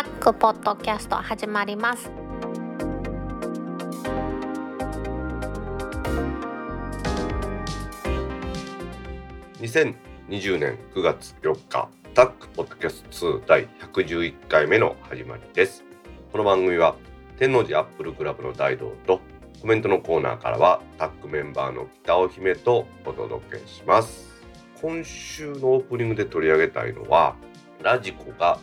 タックポッドキャスト始まります。2020年9月4日タックポッドキャスト2第111回目の始まりです。この番組は天王寺アップルクラブの大道とコメントのコーナーからはタックメンバーの北尾姫とお届けします。今週のオープニングで取り上げたいのはラジコが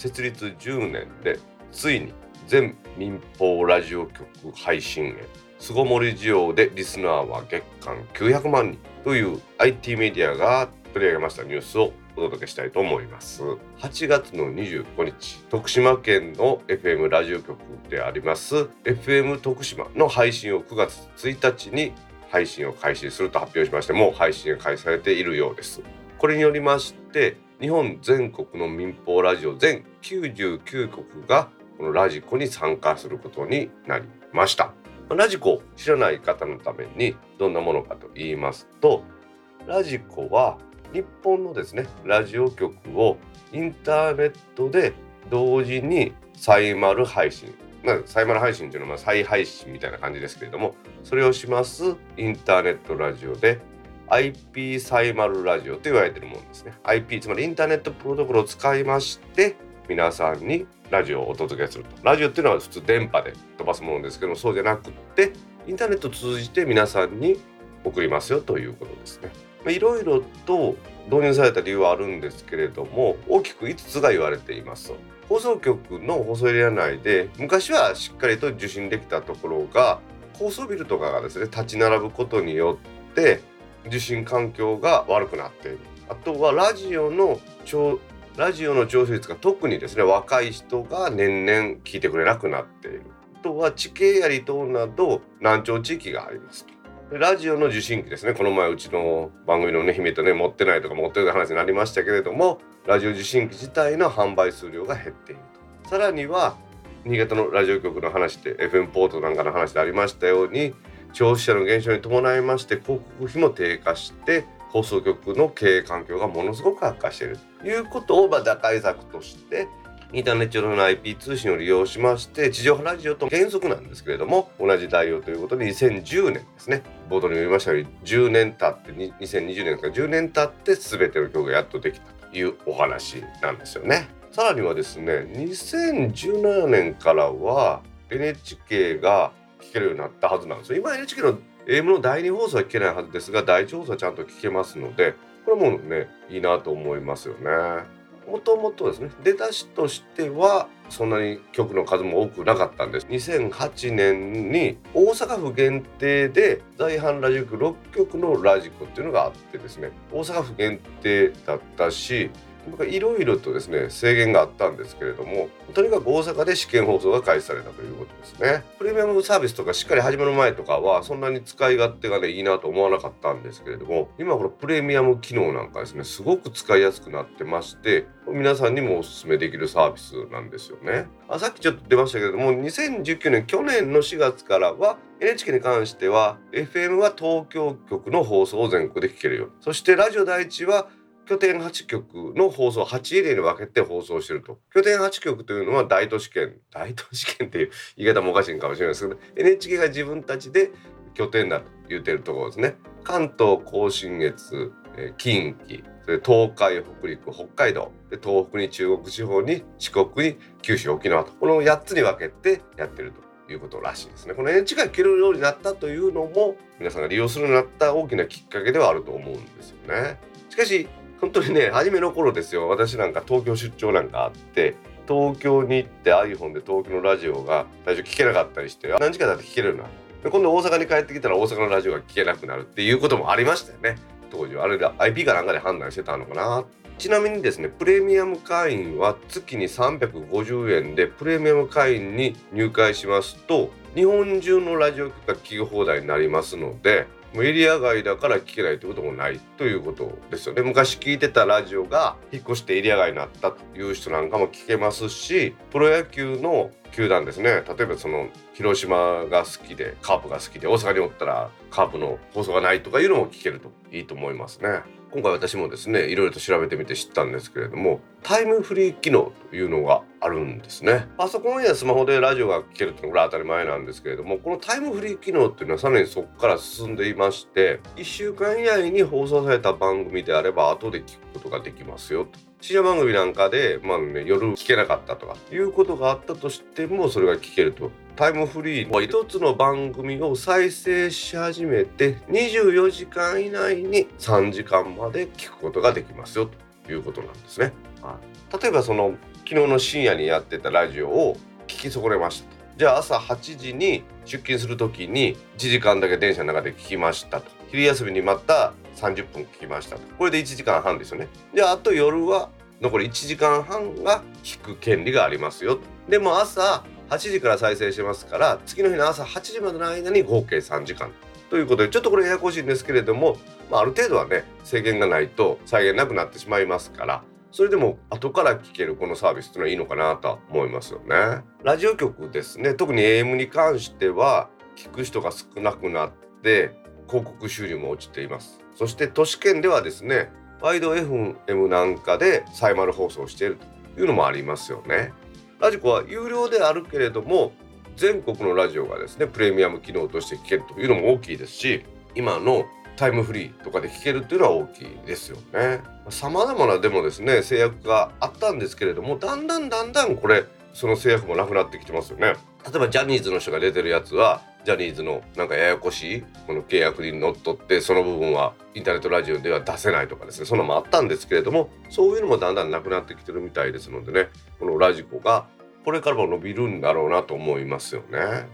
設立10年でついに全民放ラジオ局配信へ。巣ごもり需要でリスナーは月間900万人という IT メディアが取り上げました。ニュースをお届けしたいと思います。8月の25日徳島県の FM ラジオ局であります FM 徳島の配信を9月1日に配信を開始すると発表しましてもう配信が開始されているようです。これによりまして日本全国の民放ラジオ全99局がこのラジコに参加することになりました。ラジコ知らない方のためにどんなものかと言いますとラジコは日本のですねラジオ局をインターネットで同時にサイマル配信まあ、サイマル配信というのは再配信みたいな感じですけれどもそれをしますインターネットラジオで IP サイマルラジオと言われているものですね。IP つまりインターネットプロトコルを使いまして皆さんにラジオをお届けすると。ラジオっていうのは普通電波で飛ばすものですけどもそうじゃなくってインターネットを通じて皆さんに送りますよということですね。いろいろと導入された理由はあるんですけれども大きく5つが言われています放送局の放送エリア内で昔はしっかりと受信できたところが高層ビルとかがですね立ち並ぶことによって受信環境が悪くなっている。あとはラジオのラジオの聴取率が特にですね若い人が年々聞いてくれなくなっている。あとは地形や離島など難聴地域があります。とラジオの受信機ですね。この前うちの番組のね姫とね持ってないとか持ってるって話になりましたけれどもラジオ受信機自体の販売数量が減っていると。さらには新潟のラジオ局の話で FM ポートなんかの話でありましたように消費者の減少に伴いまして広告費も低下して放送局の経営環境がものすごく悪化しているということをま打開策としてインターネット上の IP 通信を利用しまして地上波ラジオと原則なんですけれども同じ代用ということで2010年ですね冒頭にも言いましたように10年経って2020年から10年経って全ての曲がやっとできたというお話なんですよね。さらにはですね2017年からは NHK が聞けるようになったはずなんですよ。今 NHK の AM の第2放送は聞けないはずですが第1放送はちゃんと聞けますのでこれもねいいなと思いますよね。もともとですね出だしとしてはそんなに曲の数も多くなかったんです。2008年に大阪府限定で在阪ラジオ局6局のラジコっていうのがあってですね大阪府限定だったしいろいろとですね制限があったんですけれどもとにかく大阪で試験放送が開始されたということですね。プレミアムサービスとかしっかり始まる前とかはそんなに使い勝手がねいいなと思わなかったんですけれども今このプレミアム機能なんかですねすごく使いやすくなってまして皆さんにもおすすめできるサービスなんですよね。あさっきちょっと出ましたけれども2019年去年の4月からは NHK に関しては FM は東京局の放送を全国で聞けるよそしてラジオ第一は拠点8局の放送8エリアに分けて放送してると。拠点8局というのは大都市圏大都市圏っていう言い方もおかしいかもしれないですけど NHK が自分たちで拠点だと言ってるところですね。関東甲信越近畿それ東海北陸北海道。で東北に中国地方に四国に九州沖縄と。この8つに分けてやってるということらしいですね。この NHK が聞けるようになったというのも皆さんが利用するようになった大きなきっかけではあると思うんですよね。しかし本当にね初めの頃ですよ。私なんか東京出張なんかあって東京に行って iPhone で東京のラジオが最初聞けなかったりして何時間だって聞けるようになる。今度大阪に帰ってきたら大阪のラジオが聞けなくなるっていうこともありましたよね。当時はあれで IP かなんかで判断してたのかな。ちなみにですねプレミアム会員は月に350円でプレミアム会員に入会しますと日本中のラジオ局が聞き放題になりますのでエリア外だから聞けないということもないということですよね。昔聞いてたラジオが引っ越してエリア外になったという人なんかも聞けますしプロ野球の球団ですね。例えばその広島が好きでカープが好きで大阪におったらカープの放送がないとかいうのも聞けるといいと思いますね。今回私もですねいろいろと調べてみて知ったんですけれどもタイムフリー機能というのがあるんですね。パソコンやスマホでラジオが聴けるっていうのが当たり前なんですけれどもこのタイムフリー機能っていうのはさらにそこから進んでいまして1週間以内に放送された番組であれば後で聞くことができますよと。深夜番組なんかで、まあね、夜聞けなかったとかいうことがあったとしてもそれが聞けると。タイムフリーは一つの番組を再生し始めて24時間以内に3時間まで聞くことができますよということなんですね。例えばその昨日の深夜にやってたラジオを聞き損ねましたと。じゃあ朝8時に出勤する時に1時間だけ電車の中で聞きましたと。昼休みにまた30分聞きましたと。これで1時間半ですよね。じゃああと夜は残り1時間半が聞く権利がありますよと。でも朝8時から再生しますから次の日の朝8時までの間に合計3時間ということでちょっとこれややこしいんですけれども、まあ、ある程度はね制限がないと再現なくなってしまいますからそれでも後から聞けるこのサービスっていうのはいいのかなと思いますよね。ラジオ局ですね特に AM に関しては聞く人が少なくなって広告収入も落ちていますそして都市圏ではですねワイド FM なんかでサイマル放送しているというのもありますよね。ラジコは有料であるけれども全国のラジオがですねプレミアム機能として聞けるというのも大きいですし今のタイムフリーとかで聞けるっていうのは大きいですよね。ま様々なでもですね制約があったんですけれどもだんだんだんだんこれその制約もなくなってきてますよね。例えばジャニーズの人が出てるやつはジャニーズのなんかややこしいこの契約にのっとってその部分はインターネットラジオでは出せないとかですねそんなのもあったんですけれどもそういうのもだんだんなくなってきてるみたいですのでねこのラジコがこれからも伸びるんだろうなと思いますよね。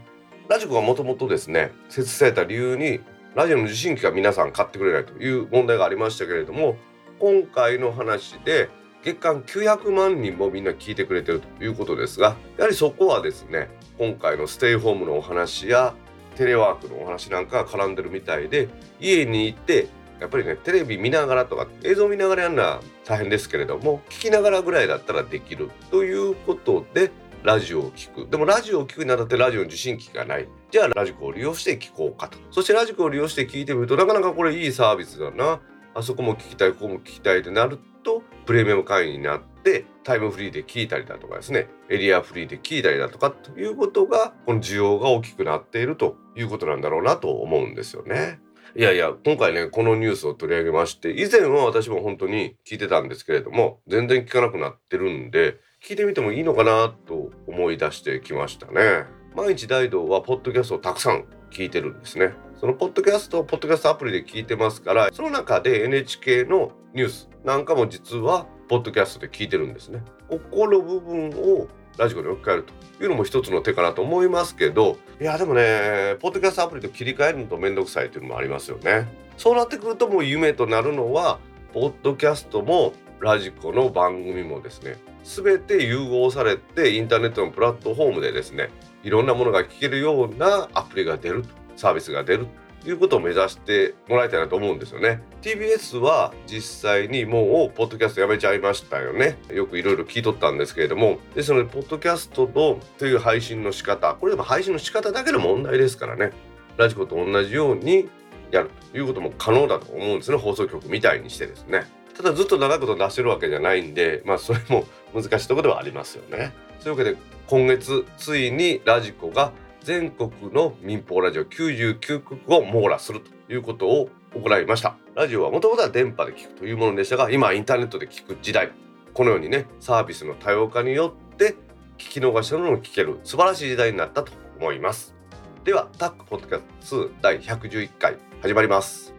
ラジコがもともとですね設置された理由にラジオの受信機が皆さん買ってくれないという問題がありましたけれども今回の話で月間900万人もみんな聞いてくれてるということですがやはりそこはですね今回のステイホームのお話やテレワークのお話なんかが絡んでるみたいで家にいてやっぱりねテレビ見ながらとか映像見ながらやるのは大変ですけれども聞きながらぐらいだったらできるということでラジオを聞く。でもラジオを聞くにあたってラジオの受信機がない。じゃあラジコを利用して聞こうかと。そしてラジコを利用して聞いてみるとなかなかこれいいサービスだな。あそこも聞きたいここも聞きたいってなるとプレミアム会員になってタイムフリーで聞いたりだとかですねエリアフリーで聞いたりだとかということがこの需要が大きくなっているということなんだろうなと思うんですよね。いやいや今回ねこのニュースを取り上げまして以前は私も本当に聞いてたんですけれども全然聞かなくなってるんで聞いてみてもいいのかなと思い出してきましたね。毎日大道はポッドキャストをたくさん聞いてるんですね。そのポッドキャストをポッドキャストアプリで聞いてますからその中で NHK のニュースなんかも実はポッドキャストで聞いてるんですね。ここの部分をラジコに置き換えるというのも一つの手かなと思いますけどいやでもねポッドキャストアプリと切り替えるのと面倒くさいというのもありますよね。そうなってくるともう夢となるのはポッドキャストもラジコの番組もですね全て融合されてインターネットのプラットフォームでですねいろんなものが聞けるようなアプリが出るサービスが出るということを目指してもらいたいなと思うんですよね。TBS は実際にもうポッドキャストやめちゃいましたよね。よくいろいろ聞いとったんですけれども。ですのでポッドキャストのという配信の仕方。これでも配信の仕方だけの問題ですからね。ラジコと同じようにやるということも可能だと思うんですね。放送局みたいにしてですね。ただずっと長いこと出してるわけじゃないんでまあそれも難しいところではありますよね。そういうわけで今月ついにラジコが全国の民放ラジオ99局を網羅するということを行いました。ラジオはもともとは電波で聞くというものでしたが今インターネットで聞く時代このようにねサービスの多様化によって聞き逃したものを聞ける素晴らしい時代になったと思います。ではタックポッドキャスト2第111回始まります。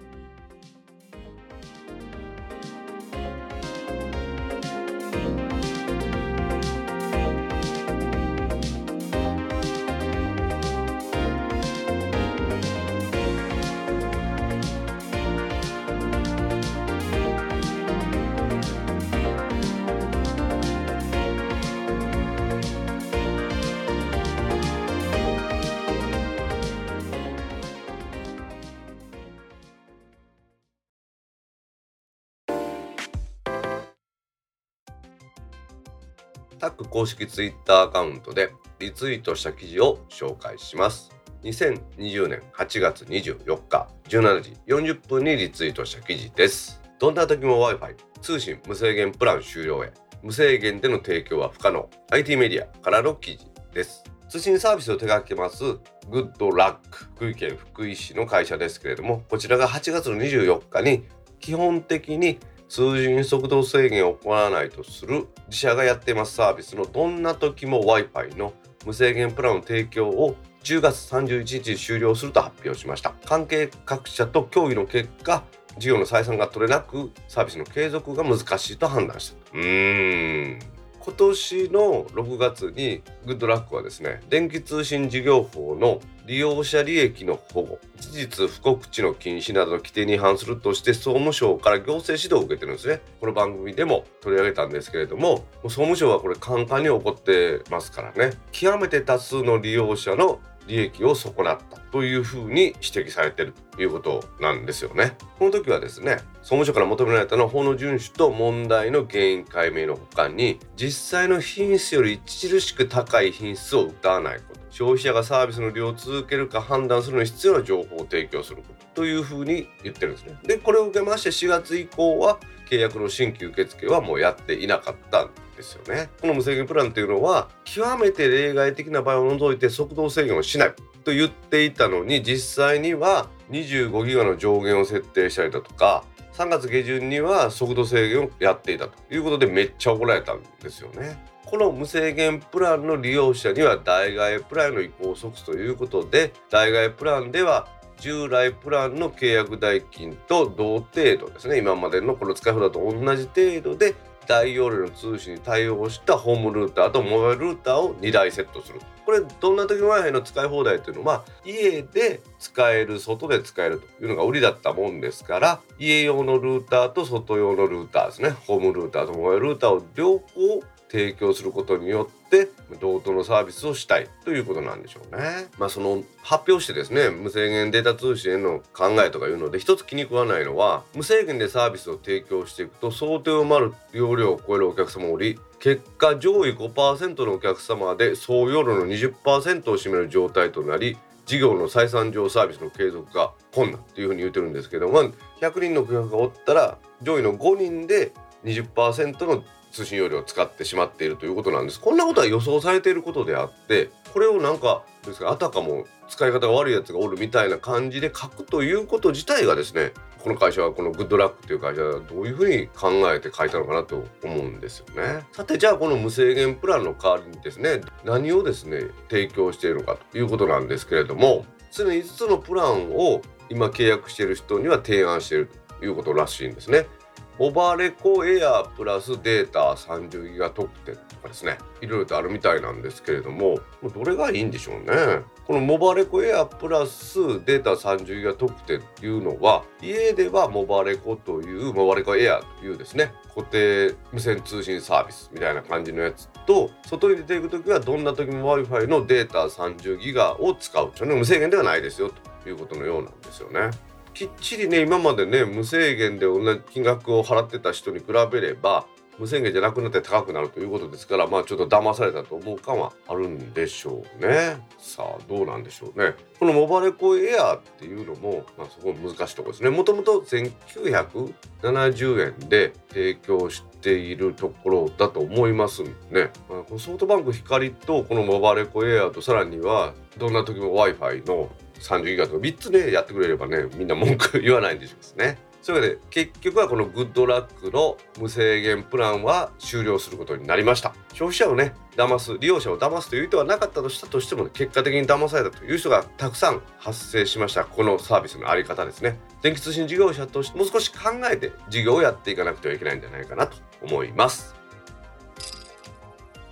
公式ツイッターアカウントでリツイートした記事を紹介します。2020年8月24日17時40分にリツイートした記事です。どんな時も Wi-Fi 通信無制限プラン終了へ。無制限での提供は不可能。IT メディアからの記事です。通信サービスを手掛けますグッドラック。福井県福井市の会社ですけれどもこちらが8月の24日に基本的に通信速度制限を行わないとする自社がやっていますサービスのどんな時も Wi-Fi の無制限プランの提供を10月31日に終了すると発表しました。関係各社と協議の結果事業の採算が取れなくサービスの継続が難しいと判断したうーん。今年の6月にグッドラックはですね電気通信事業法の利用者利益の保護事実不告知の禁止などの規定に違反するとして総務省から行政指導を受けてるんですね。この番組でも取り上げたんですけれども総務省はこれ簡単に起こってますからね。極めて多数の利用者の利益を損なったというふうに指摘されているということなんですよね。この時はですね総務省から求められたのは法の遵守と問題の原因解明のほかに実際の品質より著しく高い品質を謳わないこと消費者がサービスの利用を続けるか判断するのに必要な情報を提供することというふうに言ってるんですね。でこれを受けまして4月以降は契約の新規受付はもうやっていなかったんですよね。この無制限プランっていうのは極めて例外的な場合を除いて速度制限をしないと言っていたのに実際には25ギガの上限を設定したりだとか3月下旬には速度制限をやっていたということでめっちゃ怒られたんですよね。この無制限プランの利用者には代替プランの移行を即すということで代替プランでは従来プランの契約代金と同程度ですね。今までのこの使い方と同じ程度で大容量の通信に対応したホームルーターとモバイルルーターを2台セットする。これどんな時の Wi-Fi の使い放題っていうのは家で使える外で使えるというのが売りだったもんですから家用のルーターと外用のルーターですね。ホームルーターとモバイルルーターを両方提供することによって同等のサービスをしたいということなんでしょうね。まあその発表してですね無制限データ通信への考えとかいうので一つ気に食わないのは無制限でサービスを提供していくと想定を回る容量を超えるお客様おり結果上位5%のお客様で総容量の20%を占める状態となり事業の採算上サービスの継続が困難っていうふうに言ってるんですけども100人の顧客がおったら上位の5人で20%の通信容量を使ってしまっているということなんです。こんなことは予想されていることであってこれをなんかですかあたかも使い方が悪いやつがおるみたいな感じで書くということ自体がですねこの会社はこのグッドラックという会社はどういうふうに考えて書いたのかなと思うんですよね。さてじゃあこの無制限プランの代わりにですね何をですね提供しているのかということなんですけれども常に5つのプランを今契約している人には提案しているということらしいんですね。モバレコエアプラスデータ30ギガ特典とかですね。いろいろとあるみたいなんですけれどもどれがいいんでしょうね。このモバレコエアプラスデータ30ギガ特典っていうのは家ではモバレコというモバレコエアというですね固定無線通信サービスみたいな感じのやつと外に出ていく時はどんな時も w i f i のデータ30ギガを使う。無制限ではないですよということのようなんですよね。きっちりね今までね無制限で同じ金額を払ってた人に比べれば無制限じゃなくなって高くなるということですからまあちょっと騙されたと思う感はあるんでしょうね。さあどうなんでしょうね。このモバレコエアっていうのも、まあ、そこ難しいとこですね。もともと1970円で提供しているところだと思いますんでね、まあ、このソフトバンク光とこのモバレコエアとさらにはどんな時も w i f i の30ギガとか3つねやってくれればねみんな文句言わないんでしょうね。そういうわけで結局はこのグッドラックの無制限プランは終了することになりました。消費者をね騙す利用者を騙すという意図はなかったとしたとしても、ね、結果的に騙されたという人がたくさん発生しました。このサービスのあり方ですね。電気通信事業者としてもう少し考えて事業をやっていかなくてはいけないんじゃないかなと思います。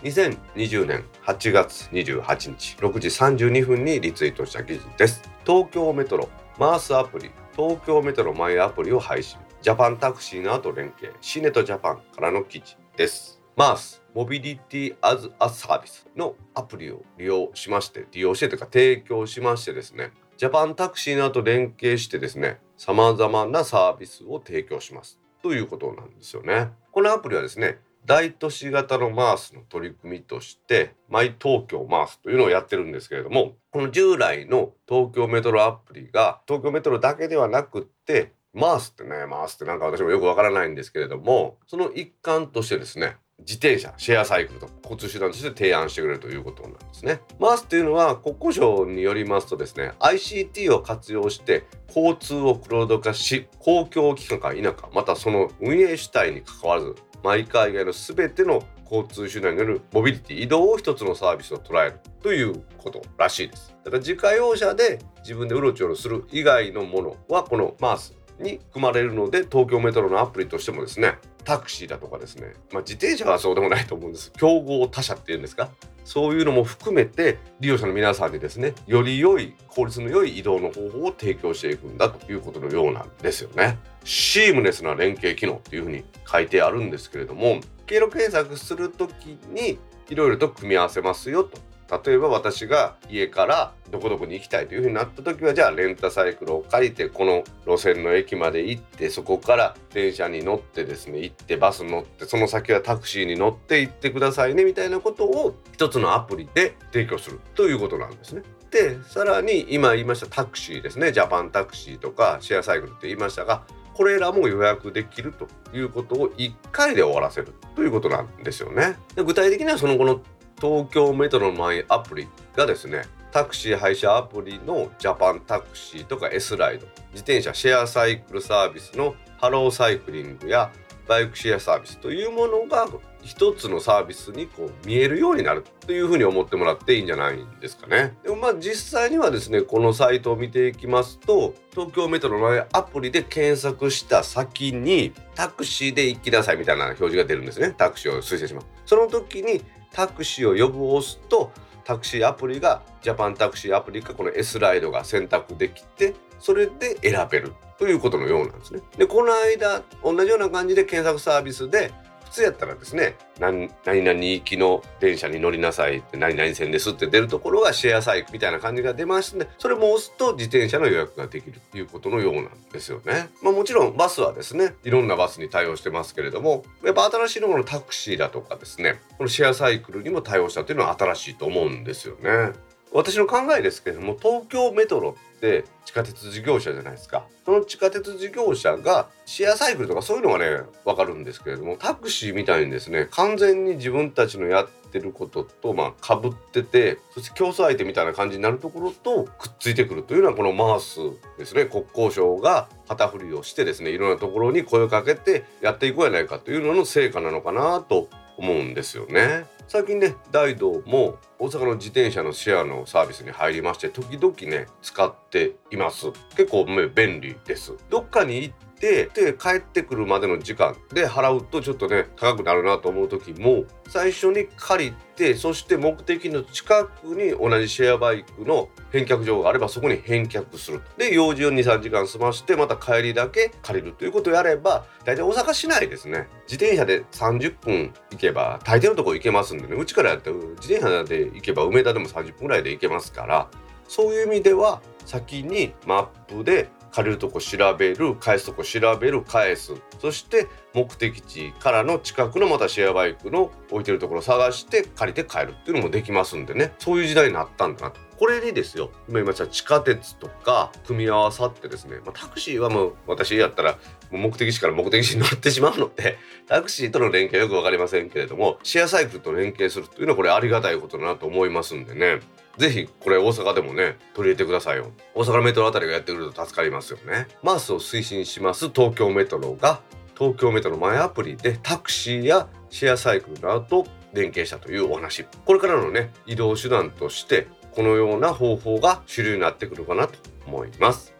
2020年8月28日6時32分にリツイートした記事です。東京メトロマースアプリ東京メトロマイアプリを配信。ジャパンタクシーなど連携シネトジャパンからの記事です。マースモビリティアズアサービスのアプリを利用しまして利用してというか提供しましてですね。ジャパンタクシーなど連携してですね様々なサービスを提供します。ということなんですよね。このアプリはですね大都市型のマースの取り組みとしてマイ東京マースというのをやってるんですけれどもこの従来の東京メトロアプリが東京メトロだけではなくってマースってねマースってなんか私もよくわからないんですけれどもその一環としてですね自転車シェアサイクルと交通手段として提案してくれるということなんですね。マースっていうのは国交省によりますとですね ICT を活用して交通をクロード化し公共機関か否かまたその運営主体に関わらずマイカー以外の全ての交通手段によるモビリティ移動を一つのサービスと捉えるということらしいです。だから自家用車で自分でうろちょろする以外のものはこのマースに組まれるので東京メトロのアプリとしてもですねタクシーだとかですね、まあ、自転車はそうでもないと思うんです。競合他社っていうんですか？そういうのも含めて利用者の皆さんにですねより良い効率の良い移動の方法を提供していくんだということのようなんですよね。シームレスな連携機能っていうふうに書いてあるんですけれども経路検索する時にいろいろと組み合わせますよと例えば私が家からどこどこに行きたいというふうになった時はじゃあレンタサイクルを借りてこの路線の駅まで行ってそこから電車に乗ってですね行ってバス乗ってその先はタクシーに乗って行ってくださいねみたいなことを一つのアプリで提供するということなんですね。でさらに今言いましたタクシーですねジャパンタクシーとかシェアサイクルって言いましたがこれらも予約できるということを1回で終わらせるということなんですよね。で具体的にはその後の東京メトロのマイアプリがですねタクシー配車アプリのジャパンタクシーとか S ライド自転車シェアサイクルサービスのハローサイクリングやバイクシェアサービスというものが一つのサービスにこう見えるようになるというふうに思ってもらっていいんじゃないんですかね。でもまあ実際にはですねこのサイトを見ていきますと東京メトロのアプリで検索した先にタクシーで行きなさいみたいな表示が出るんですねタクシーを推薦します。その時にタクシーを呼ぶを押すとタクシーアプリがジャパンタクシーアプリかこの S ライドが選択できてそれで選べるということのようなんですね。でこの間同じような感じで検索サービスで普通やったらですね何々行きの電車に乗りなさいって何々線ですって出るところがシェアサイクみたいな感じが出ましてねそれも押すと自転車の予約ができるということのようなんですよね。まあ、もちろんバスはですねいろんなバスに対応してますけれどもやっぱ新しいのものタクシーだとかですねこのシェアサイクルにも対応したというのは新しいと思うんですよね。私の考えですけれども東京メトロって地下鉄事業者じゃないですかその地下鉄事業者がシェアサイクルとかそういうのがね分かるんですけれどもタクシーみたいにですね完全に自分たちのやってることとまあかぶっててそして競争相手みたいな感じになるところとくっついてくるというのはこのマースですね国交省が旗振りをしてですねいろんなところに声をかけてやっていこうやないかというのの成果なのかなと思うんですよね。最近ね大道も大阪の自転車のシェアのサービスに入りまして時々ね使っています。結構便利です。どっかに行ってで帰ってくるまでの時間で払うとちょっとね高くなるなと思う時も最初に借りてそして目的の近くに同じシェアバイクの返却場があればそこに返却する。で用事を23時間済ましてまた帰りだけ借りるということをやれば大体大阪市内ですね自転車で30分行けば大抵のとこ行けますんでねうちからやって自転車で行けば梅田でも30分ぐらいで行けますからそういう意味では先にマップで借りるとこ調べる返すとこ調べる返す。そして目的地からの近くのまたシェアバイクの置いてるところを探して借りて帰るっていうのもできますんでね。そういう時代になったんだなと。これにですよ今言いました地下鉄とか組み合わさってですね、まあ、タクシーはもう私やったら目的地から目的地に乗ってしまうので タクシーとの連携はよく分かりませんけれどもシェアサイクルと連携するというのはこれありがたいことだなと思いますんでね。ぜひこれ大阪でもね取り入れてくださいよ。大阪メトロあたりがやってくると助かりますよね。マースを推進します東京メトロが東京メトロ前アプリでタクシーやシェアサイクルなどと連携したというお話。これからのね移動手段としてこのような方法が主流になってくるかなと思います。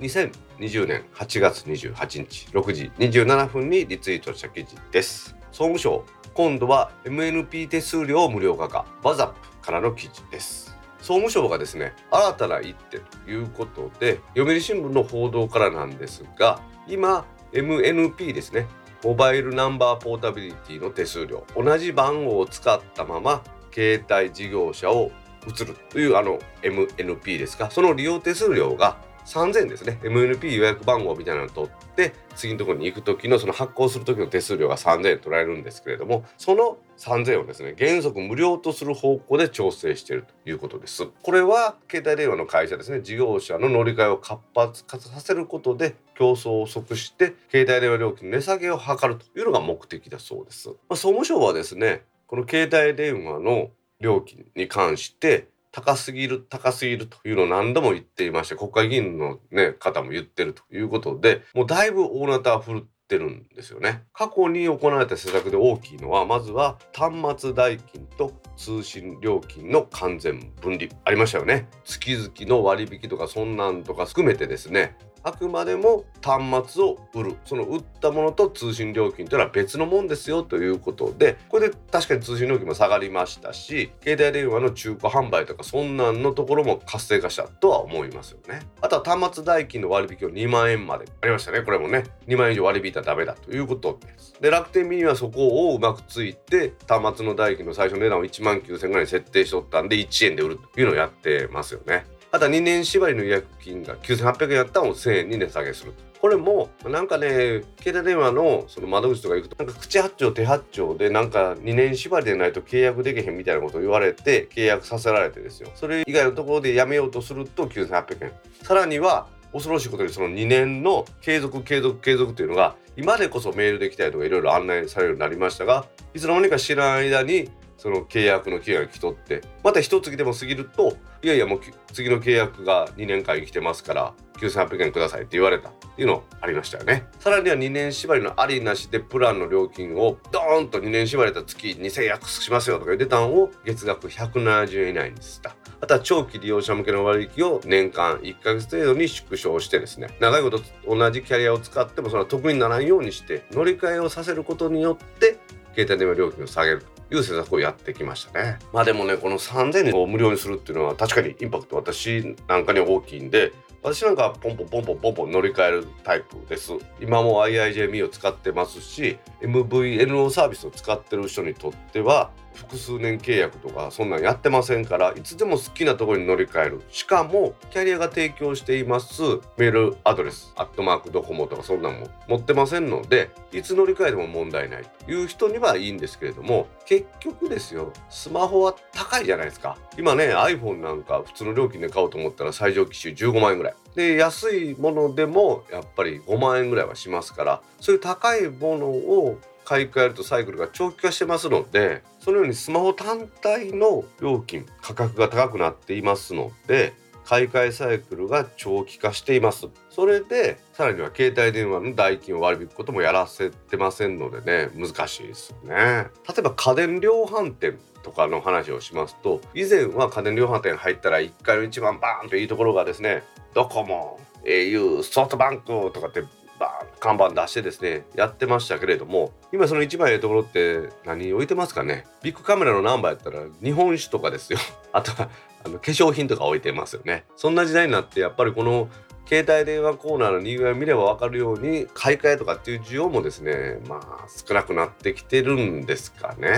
2020年8月28日6時27分にリツイートした記事です。総務省今度は MNP 手数料無料化か。バザップからの記事です。総務省がですね新たな一手ということで読売新聞の報道からなんですが今 MNP ですねモバイルナンバーポータビリティの手数料同じ番号を使ったまま携帯事業者を移るというあの MNP ですかその利用手数料が3000ですね。MNP 予約番号みたいなのを取って次のところに行く時のその発行する時の手数料が3000円取られるんですけれどもその3000円をですね原則無料とする方向で調整しているということです。これは携帯電話の会社ですね事業者の乗り換えを活発化させることで競争を即して携帯電話料金の値下げを図るというのが目的だそうです、まあ、総務省はですねこの携帯電話の料金に関して高すぎる高すぎるというのを何度も言っていまして国会議員の、ね、方も言ってるということでもうだいぶ大なた振るってるんですよね。過去に行われた施策で大きいのはまずは端末代金と通信料金の完全分離。ありましたよね。月々の割引とかそんなんとか含めてですね。あくまでも端末を売る。その売ったものと通信料金というのは別のもんですよということでこれで確かに通信料金も下がりましたし携帯電話の中古販売とかそんなんのところも活性化したとは思いますよね。あとは端末代金の割引を2万円まで。ありましたね。これもね。2万円以上割引いたらダメだということです。で楽天ミニはそこをうまくついて端末の代金の最初の値段を1万9000円ぐらいに設定しとったんで1円で売るというのをやってますよね。あとは2年縛りの予約金が9800円やったのを1000円に値下げする。これもなんかね携帯電話のその窓口とか行くとなんか口八丁手八丁でなんか2年縛りでないと契約できへんみたいなことを言われて契約させられてですよそれ以外のところでやめようとすると9800円さらには恐ろしいことにその2年の継続継続継続というのが今でこそメールできたりとかいろいろ案内されるようになりましたがいつの間にか知らん間にその契約の期限が来とってまた一月でも過ぎるといやいやもう次の契約が2年間生きてますから9800円くださいって言われた。っていうのありましたよね。さらには2年縛りのありなしでプランの料金をドーンと2年縛りた月2000円安くしますよとか言ってたんを月額170円以内にした。あとは長期利用者向けの割引を年間1ヶ月程度に縮小してですね。長いこと同じキャリアを使ってもそれは得にならんようにして乗り換えをさせることによって携帯電話料金を下げる。という施策をやってきましたね。まあでもね、この3000円を無料にするっていうのは確かにインパクト私なんかに大きいんで、私なんかポンポンポンポンポンポン乗り換えるタイプです。今も IIJME を使ってますし、MVNO サービスを使ってる人にとっては、複数年契約とかそんなんやってませんからいつでも好きなところに乗り換える。しかもキャリアが提供しています。メールアドレス。アットマークドコモとかそんなんも持ってませんのでいつ乗り換えても問題ないという人にはいいんですけれども結局ですよスマホは高いじゃないですか。今ね iPhone なんか普通の料金で買おうと思ったら最上機種15万円ぐらい。で安いものでもやっぱり5万円ぐらいはしますからそういう高いものを買い替えるとサイクルが長期化してますのでそのようにスマホ単体の料金価格が高くなっていますので買い替えサイクルが長期化しています。それでさらには携帯電話の代金を割り引くこともやらせてませんのでね難しいですよね。例えば家電量販店。とかの話をしますと以前は家電量販店入ったら1階の一番バーンといいところがですねドコモ au ソフトバンクとかってバーン看板出してですねやってましたけれども今その一番ええところって何置いてますかね？ビッグカメラのナンバーやったら日本酒とかですよ。あとはあの化粧品とか置いてますよね。そんな時代になってやっぱりこの携帯電話コーナーのにぎわい見れば分かるように買い替えとかっていう需要もですねまあ少なくなってきてるんですかね。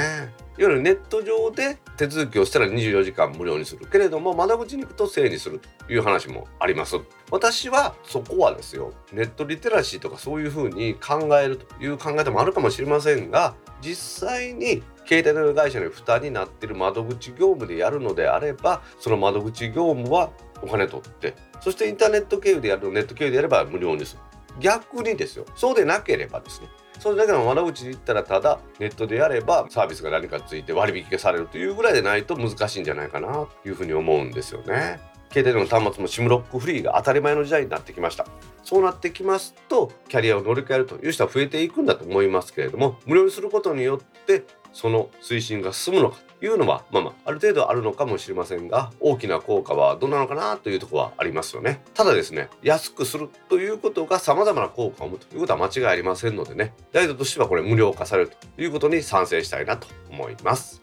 いわゆるネット上で手続きをしたら24時間無料にするけれども窓口に行くと1000円にするという話もあります私はそこはですよネットリテラシーとかそういうふうに考えるという考え方もあるかもしれませんが実際に携帯電話会社の負担になっている窓口業務でやるのであればその窓口業務はお金取ってそしてインターネット経由でやるネット経由でやれば無料にする。逆にですよ。そうでなければですね。それだけの窓口に行ったらただネットでやればサービスが何かついて割引がされるというぐらいでないと難しいんじゃないかなというふうに思うんですよね。携帯の端末も SIM ロックフリーが当たり前の時代になってきました。そうなってきますとキャリアを乗り換えるという人は増えていくんだと思いますけれども無料にすることによってその推進が進むのかというのはまあまあある程度あるのかもしれませんが大きな効果はどうなのかなというところはありますよね。ただですね安くするということが様々な効果を生むということは間違いありませんのでねダイドとしてはこれ無料化されるということに賛成したいなと思います。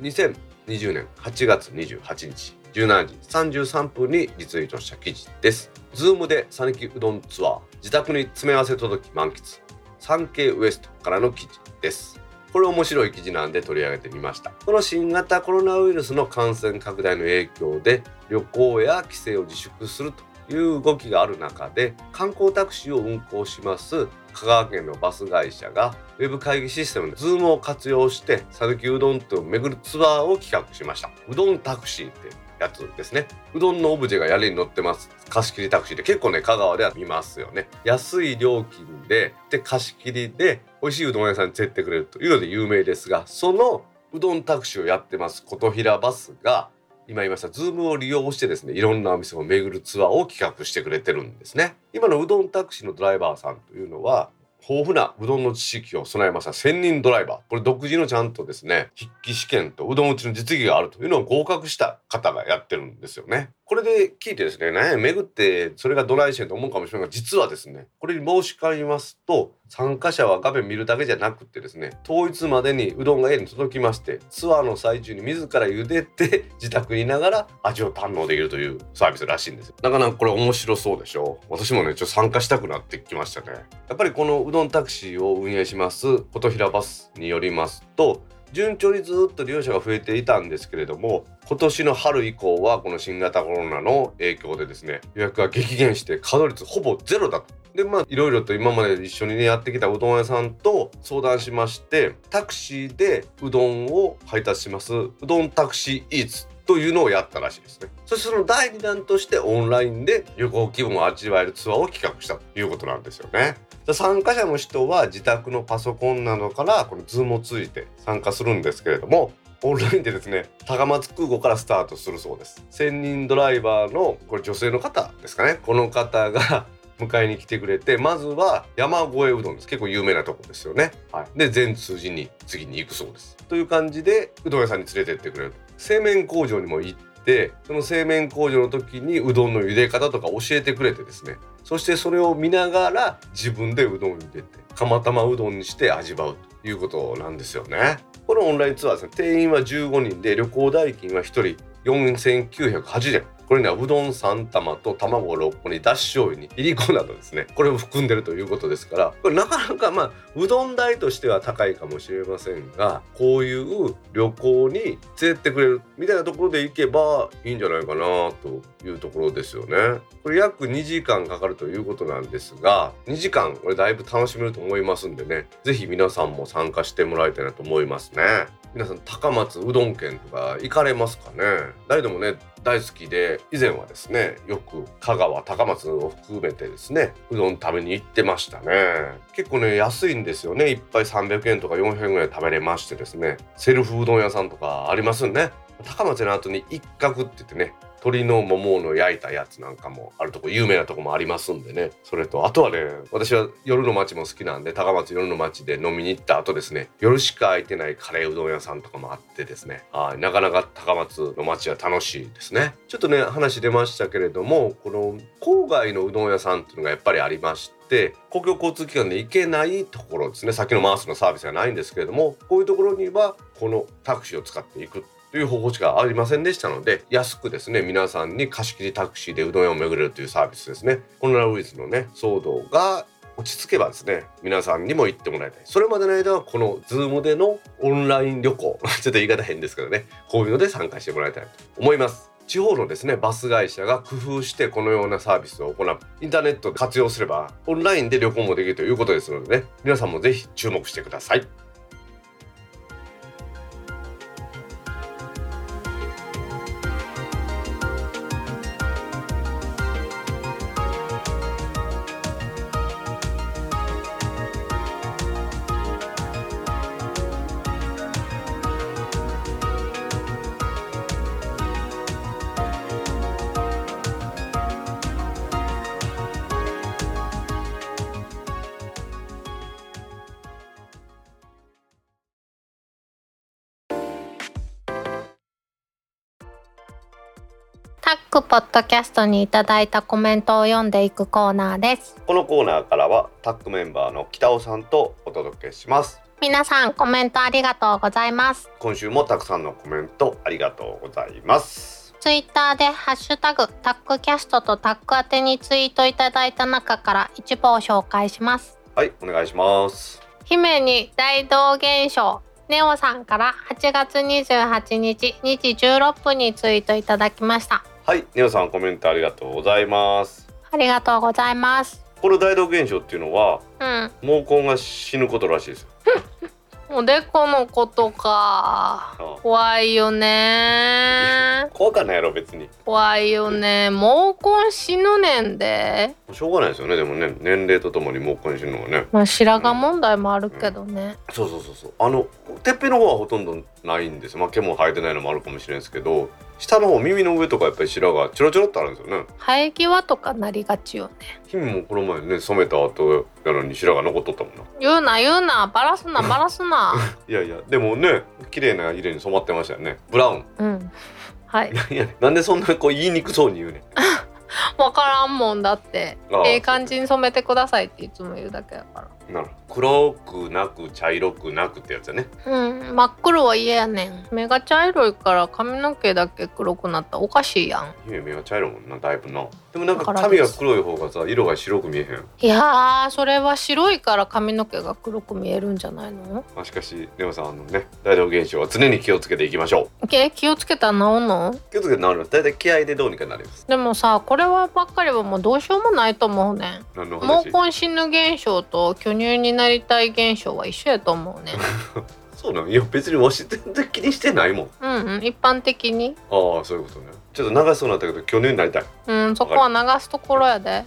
2020年8月28日17時33分にリツイートした記事です。ズームで讃岐うどんツアー自宅に詰め合わせ届き満喫。3K ウエストからの記事です。これ面白い記事なんで取り上げてみました。この新型コロナウイルスの感染拡大の影響で旅行や帰省を自粛するという動きがある中で観光タクシーを運行します香川県のバス会社がウェブ会議システムの Zoom を活用して讃岐うどん店を巡るツアーを企画しましたうどんタクシーってやつですね。うどんのオブジェが屋根に乗ってます。貸し切りタクシーで結構ね香川では見ますよね。安い料金でで貸し切りで美味しいうどん屋さんに連れてくれるというので有名ですがそのうどんタクシーをやってます琴平バスが今言いましたズームを利用してですねいろんなお店を巡るツアーを企画してくれてるんですね。今のうどんタクシーのドライバーさんというのは豊富なうどんの知識を備えました。専任ドライバー。これ独自のちゃんとですね筆記試験とうどん打ちの実技があるというのを合格した方がやってるんですよね。これで聞いてですね何や巡ってそれがドライシェンと思うかもしれないが実はですねこれに申し込みますと参加者は画面見るだけじゃなくてですね当日までにうどんが家に届きましてツアーの最中に自ら茹でて 自宅にいながら味を堪能できるというサービスらしいんですよ。なかなかこれ面白そうでしょ？私もねちょっと参加したくなってきましたね。やっぱりこのうどんタクシーを運営します琴平バスによりますと順調にずっと利用者が増えていたんですけれども今年の春以降はこの新型コロナの影響でですね予約が激減して稼働率ほぼゼロだと。でまあいろいろと今まで一緒にねやってきたうどん屋さんと相談しましてタクシーでうどんを配達します。うどんタクシーイーツというのをやったらしいですね。そしてその第2弾としてオンラインで旅行気分を味わえるツアーを企画したということなんですよね。参加者の人は自宅のパソコンなどからこの Zoom を通じて参加するんですけれどもオンラインでですね高松空港からスタートするそうです。専任ドライバーのこれ女性の方ですかね。この方が迎えに来てくれてまずは山越えうどんです。結構有名なとこですよね、はい、で全通じに次に行くそうです。という感じでうどん屋さんに連れてってくれる製麺工場にも行ってその製麺工場の時にうどんの茹で方とか教えてくれてですね。そしてそれを見ながら自分でうどんを茹でて釜玉うどんにして味わうということなんですよね。このオンラインツアーですね。定員は15人で旅行代金は1人4980円。これにはうどん3玉と卵6個にだし醤油にいりこなどですねこれを含んでるということですからこれなかなかまあうどん代としては高いかもしれませんがこういう旅行に連れてってくれるみたいなところで行けばいいんじゃないかなというところですよね。これ約2時間かかるということなんですが2時間これだいぶ楽しめると思いますんでね是非皆さんも参加してもらいたいなと思いますね。皆さん高松うどん県とか行かれますかね？誰でもね大好きで以前はですねよく香川高松を含めてですねうどん食べに行ってましたね。結構ね安いんですよね。いっぱい300円とか400円ぐらい食べれましてですね。セルフうどん屋さんとかありますよね。高松の後に一角って言ってね鶏のももの焼いたやつなんかもあるとこ有名なとこもありますんでね。それとあとはね私は夜の街も好きなんで高松夜の街で飲みに行った後ですね夜しか空いてないカレーうどん屋さんとかもあってですね。はいなかなか高松の街は楽しいですね。ちょっとね話出ましたけれどもこの郊外のうどん屋さんっていうのがやっぱりありまして公共交通機関で行けないところですね。先のマウスのサービスがないんですけれどもこういうところにはこのタクシーを使っていくという方法しかありませんでしたので安くですね皆さんに貸し切りタクシーでうどん屋を巡れるというサービスですね。コロナウイルスのね騒動が落ち着けばですね皆さんにも行ってもらいたい。それまでの間はこの Zoom でのオンライン旅行。ちょっと言い方変ですけどね。こういうので参加してもらいたいと思います。地方のですねバス会社が工夫してこのようなサービスを行う。インターネットで活用すればオンラインで旅行もできるということですのでね皆さんもぜひ注目してください。ポッドキャストにいただいたコメントを読んでいくコーナーです。このコーナーからはタックメンバーの北尾さんとお届けします。皆さんコメントありがとうございます。今週もたくさんのコメントありがとうございます。ツイッターでハッシュタグタックキャストとタック宛てにツイートいただいた中から一部を紹介します。はいお願いします。姫に大道現象ネオさんから8月28日2時16分にツイートいただきましたはいネオさんコメントありがとうございます。ありがとうございます。この大動現象っていうのはうん。毛根が死ぬことらしいですよ。おでこのことか。怖いよね。怖かないやろ別に。怖いよね。毛根死ぬねんで。しょうがないですよね。でもね年齢とともに毛根死ぬのはね。まあ白髪問題もあるけどね、そうそうそうそう。あのてっぺんの方はほとんどないんです。まあ毛も生えてないのもあるかもしれないですけど下の方耳の上とかやっぱり白がちょろちょろっとあるんですよね。生え際とかなりがちよね。君もこの前ね染めた後やのに白が残っとったもんな。言うな言うな。バラすな バラすな。いやいやでもね綺麗な色に染まってましたよね。ブラウン。うん。はい。いやなんでそんなこう言いにくそうに言うねん。分からんもんだって。ええ感じに染めてくださいっていつも言うだけだからなる。黒くなく茶色くなくってやつやね。うん。真っ黒は嫌やねん。目が茶色いから髪の毛だけ黒くなったらおかしいやん。姫目が茶色いもんなだいぶな。でもなんか髪が黒い方がさ色が白く見えへん。いやーそれは白いから髪の毛が黒く見えるんじゃないの？まあ、しかしレオさんあのね大動現象は常に気をつけていきましょえ気をつけたら治んの？う気をつけて治ります大体気合でどうにかなります。でもさこれはばっかりはもうどうしようもないと思うねん。毛根死ぬ現象と巨乳になりたい現象は一緒やと思うね。そうなのいや別にわし全然気にしてないもん。うんうん。一般的に。ああそういうことね。ちょっと長そうになったけど去年になりたい。うんそこは流すところやで。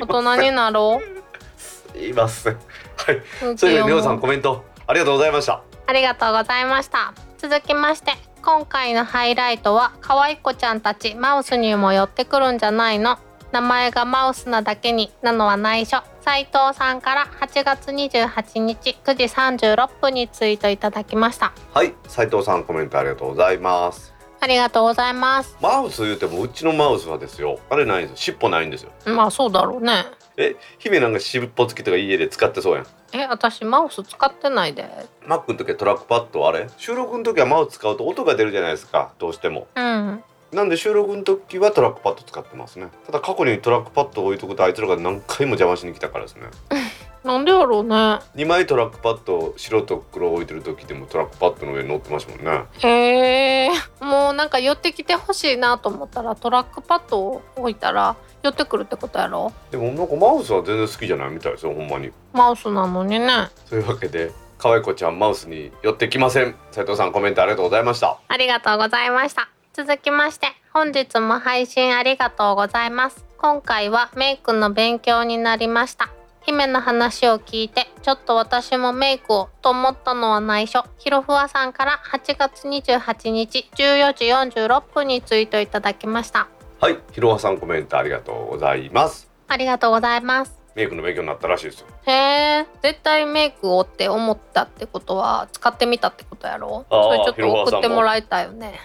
大人になろすいません。はい。うんそれではレオさんコメント。ありがとうございました。ありがとうございました。続きまして今回のハイライトは可愛い子ちゃんたちマウスにも寄ってくるんじゃないの名前がマウスなだけになのは内緒。斉藤さんから8月28日9時36分にツイートいただきました。はい斉藤さんコメントありがとうございます。ありがとうございます。マウス言うてもうちのマウスはですよ。あれないんです。よ尻尾ないんですよ。まあそうだろうね。え姫なんか尻尾付きとか家で使ってそうやん。え私マウス使ってないで。マックの時はトラックパッドあれ？収録の時はマウス使うと音が出るじゃないですか。どうしても。うんなんで収録の時はトラックパッド使ってますね。ただ過去にトラックパッドを置いとくとあいつらが何回も邪魔しに来たからですね。なんでやろうね。2枚トラックパッド白と黒置いてる時でもトラックパッドの上に乗ってましたもんね。へえもうなんか寄ってきてほしいなと思ったらトラックパッドを置いたら寄ってくるってことやろ？でもなんかマウスは全然好きじゃないみたいですよほんまに。マウスなのにね。そういうわけで可愛い子ちゃんマウスに寄ってきません。斉藤さんコメントありがとうございました。ありがとうございました続きまして本日も配信ありがとうございます。今回はメイクの勉強になりました。姫の話を聞いてちょっと私もメイクをと思ったのは内緒。ひろふわさんから8月28日14時46分にツイートいただきました。はいひろはさんコメントありがとうございます。ありがとうございますメイクの勉強になったらしいですよ。へえ絶対メイクをって思ったってことは使ってみたってことやろ？それちょっと送ってもらいたいよね。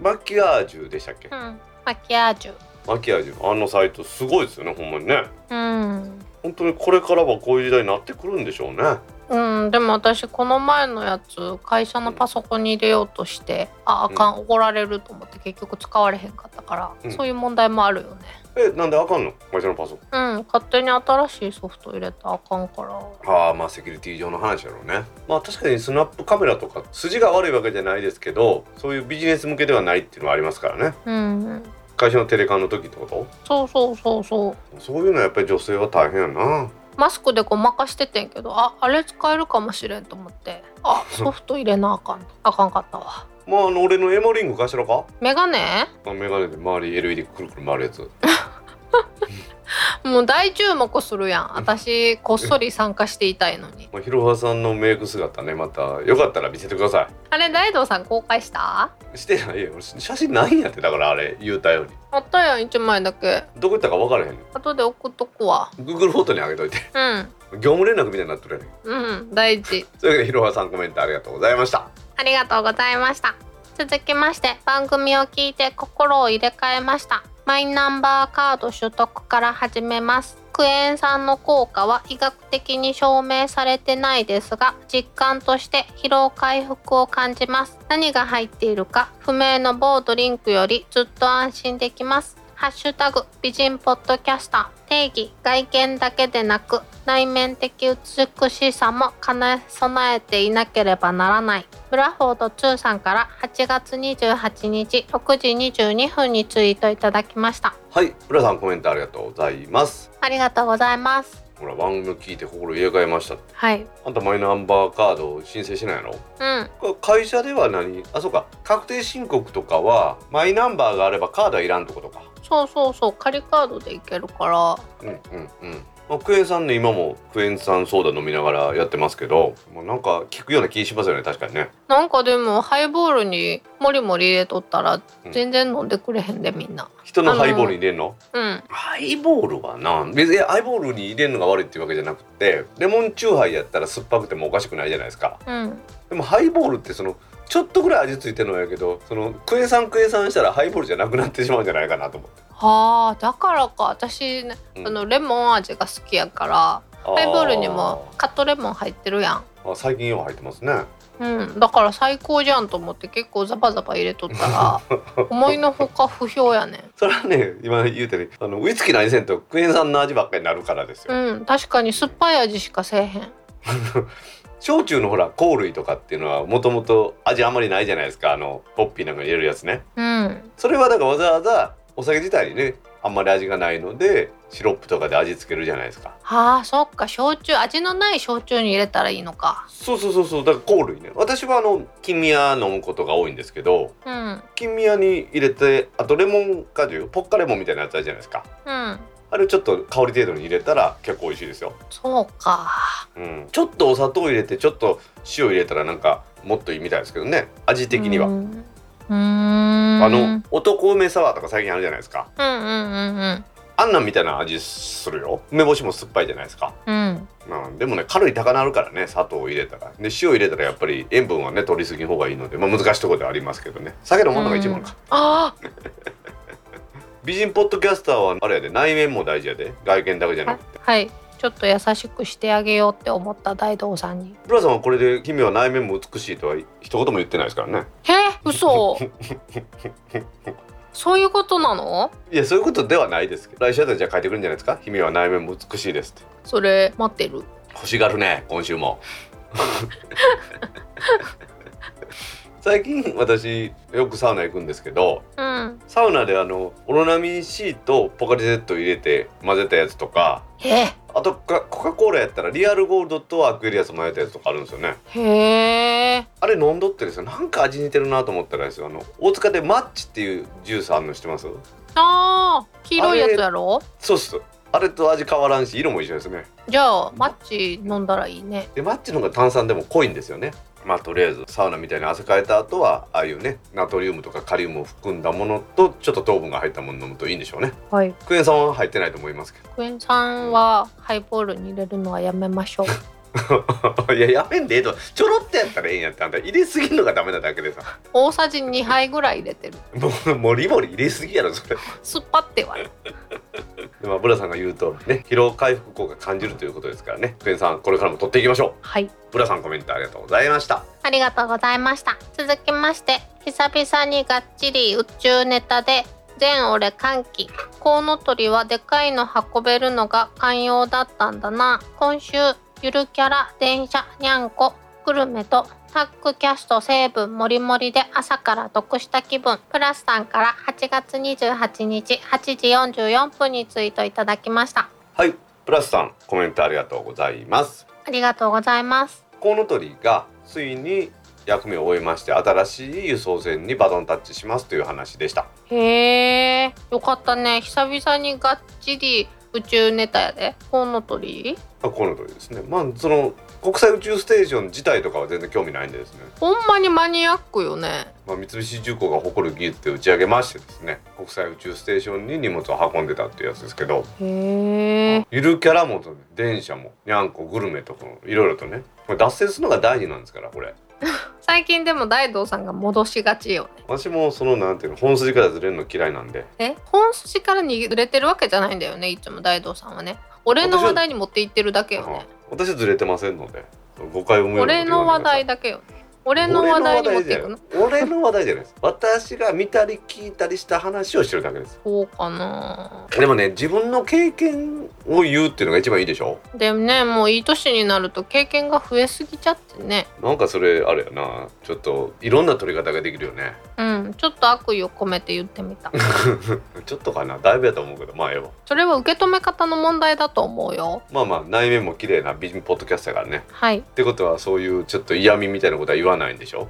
マキアージュでしたっけ？うん。マキアージュ。マキアージュ。あのサイトすごいですよねほんまにね。うん。本当にこれからはこういう時代になってくるんでしょうね。うん、でも私この前のやつ会社のパソコンに入れようとしてああかん、怒られると思って結局使われへんかったから、うん。そういう問題もあるよねえなんであかんの？会社のパソコン。うん勝手に新しいソフト入れたらあかんから。ああまあセキュリティ上の話やろうね。まあ確かにスナップカメラとか筋が悪いわけじゃないですけどそういうビジネス向けではないっていうのはありますからね。うん会社のテレカンの時ってこと？そうそうそうそう。そういうのはやっぱり女性は大変やな。マスクでごまかしててんけどああれ使えるかもしれんと思って。あ ソフト入れなあかん。あかんかったわ。まああの俺のエモリング貸しろか？メガネ？あメガネで周り LED くるくる回るやつ もう大注目するやん。私こっそり参加していたいのに。まあ、ひろはさんのメイク姿ねまたよかったら見せてくださあれ大道さん公開した？いしてないよ。俺写真ないんやってだからあれ言うたように。あったやん1枚だけ。どこ行ったか分からへん後で送っとくわ。Google フォトにあげといて。うん。業務連絡みたいになってるやねん。うん大事。というわけでひろはさんコメントありがとうございました。ありがとうございました。続きまして番組を聞いて心を入れ替えましたマイナンバーカード取得から始めます。クエン酸の効果は医学的に証明されてないですが実感として疲労回復を感じます。何が入っているか不明の某ドリンクよりずっと安心できます。ハッシュタグ美人ポッドキャスター。定義外見だけでなく内面的美しさも兼ね備えていなければならない。ブラフォード2さんから8月28日6時22分にツイートいただきました。はい浦さんコメントありがとうございます。ありがとうございます。ほら番組を聞いて心入れ替えましたはい。あんたマイナンバーカードを申請しないのうん。会社では何？あそうか。確定申告とかはマイナンバーがあればカードはいらんってことかそうそうそう仮カードでいけるから。うんうんうん。まあ、クエン酸ね今もクエン酸ソーダ飲みながらやってますけどもうなんか効くような気しますよね確かにね。なんかでもハイボールにもりもり入れとったらうん。全然飲んでくれへんでみんな。人のハイボールに入れんの？うん。ハイボールはな別にハイボールに入れるのが悪いっていうわけじゃなくてレモンチューハイやったら酸っぱくてもおかしくないじゃないですか。うん。でもハイボールってそのちょっとぐらい味付いてるのやけどそのクエン酸クエン酸したらハイボールじゃなくなってしまうんじゃないかなと思って。はあだからか。私あのレモン味が好きやからハイボールにもカットレモン入ってるやん。あ最近よう入ってますね。うん、だから最高じゃんと思って結構ザバザバ入れとったら 思いのほか不評やねん。それはね今言うてるあのウイスキーの味せんとクエン酸の味ばっかりになるからですよ、うん。確かに酸っぱい味しかせえへん 焼酎のほら香類とかっていうのはもともと味あんまりないじゃないですか。あのポッピーなんかに入れるやつね。うん。それはだからわざわざお酒自体にねあんまり味がないのでシロップとかで味付けるじゃないですか。はあそっか。焼酎味のない焼酎に入れたらいいのか。そうそうそうそう。だから香類ね。私はあの金宮飲むことが多いんですけどうん。金宮に入れてあとレモン果汁ポッカレモンみたいなやつあるじゃないですか。うんあれをちょっと香り程度に入れたら結構美味しいですよ、そうか。うん、ちょっとお砂糖入れてちょっと塩入れたらなんかもっといいみたいですけどね。味的には、うんうーん。あの男梅サワーとか最近あるじゃないですか。うんうんうんうん。あんなんみたいな味するよ。梅干しも酸っぱいじゃないですか。うん。うん、でもねカロリー高なるからね砂糖を入れたら。で塩入れたらやっぱり塩分はね取りすぎん方がいいので、まあ、難しいところではありますけどね。酒のものが一番か、あ 美人ポッドキャスターはあれやで内面も大事やで外見だけじゃなあくて。はい。ちょっと優しくしてあげようって思った大道さんに。ブラさんはこれで君は内面も美しいとは一言も言ってないですからね。え嘘。そういうことなの？いやそういうことではないですけど。来週あたりじゃあ書いてくるんじゃないですか？君は内面も美しいですって。それ待ってる？欲しがるね今週も 最近私よくサウナ行くんですけどうんサウナであのオロナミン C とポカリゼット入れて混ぜたやつとかえ。あとかコカ・コーラやったらリアルゴールドとアクエリアス混ぜたやつとかあるんですよね。へえ。あれ飲んどってですよ。なんか味似てるなと思ったらですよ。あの大塚でマッチっていうジュースあるの知ってます？あー黄色いやつやろ？そうっすあれと味変わらんし色も一緒ですね。じゃあマッチ飲んだらいいね。でマッチの方が炭酸でも濃いんですよねまあとりあえずサウナみたいに汗かいた後はああいうねナトリウムとかカリウムを含んだものとちょっと糖分が入ったものを飲むといいんでしょうね。はい。クエン酸は入ってないと思いますけクエン酸はハイボールに入れるのはやめましょう。ど いややめんでええと。ちょろっとやったらええんやって。あんた入れすぎるのがダメなだけでさ。大さじ2杯ぐらい入れてる。もう もりもり入れすぎやろそれ。酸っぱっては でまあブラさんが言うとね疲労回復効果感じるということですからね。クエン酸これからも取っていきましょう。はい。ブラさんコメントありがとうございました。ありがとうございました。続きまして久々にがっちり宇宙ネタで全俺歓喜。コウノトリはでかいの運べるのが寛容だったんだな。今週ゆるキャラ電車にゃんこグルメとタッグキャスト成分もりもりで朝から得した気分。プラスさんから8月28日8時44分にツイートいただきました。はいプラスさんコメントありがとうございます。ありがとうございます。コウノトリがついに役目を終えまして新しい輸送船にバトンタッチしますという話でした。へえよかったね。久々にがっちり宇宙ネタやで。コウノトリ？あコウノトリですね。まあその国際宇宙ステーション自体とかは全然興味ないんでですね、ほんまにマニアックよね。まあ、三菱重工が誇る技術で打ち上げましてですね。国際宇宙ステーションに荷物を運んでたっていうやつですけど。へえ。ゆるキャラもとね。電車もにゃんこグルメとかもいろいろとね。これ脱線するのが大事なんですからこれ最近でも大道さんが戻しがちよね。私もそのなんていうの本筋からずれるの嫌いなんで。え？本筋から逃れてるわけじゃないんだよねいつも大道さんはね。俺の話題に持っていってるだけよね。私ずれてませんので誤解を生むような俺の話題だけよね俺の話題に持っていくの？俺の話題じゃない。です私が見たり聞いたりした話をしてるだけです。そうかな。でもね自分の経験を言うっていうのが一番いいでしょ？でもねもういい年になると経験が増えすぎちゃってね。なんかそれあれやな。ちょっといろんな取り方ができるよね。うん。ちょっと悪意を込めて言ってみた。ちょっとかな。だいぶやと思うけど。まあええわ。それは受け止め方の問題だと思うよ。まあまあ内面も綺麗な美人ポッドキャストやからね。はい。ってことはそういうちょっと嫌味みたいなことは言わないんでしょ？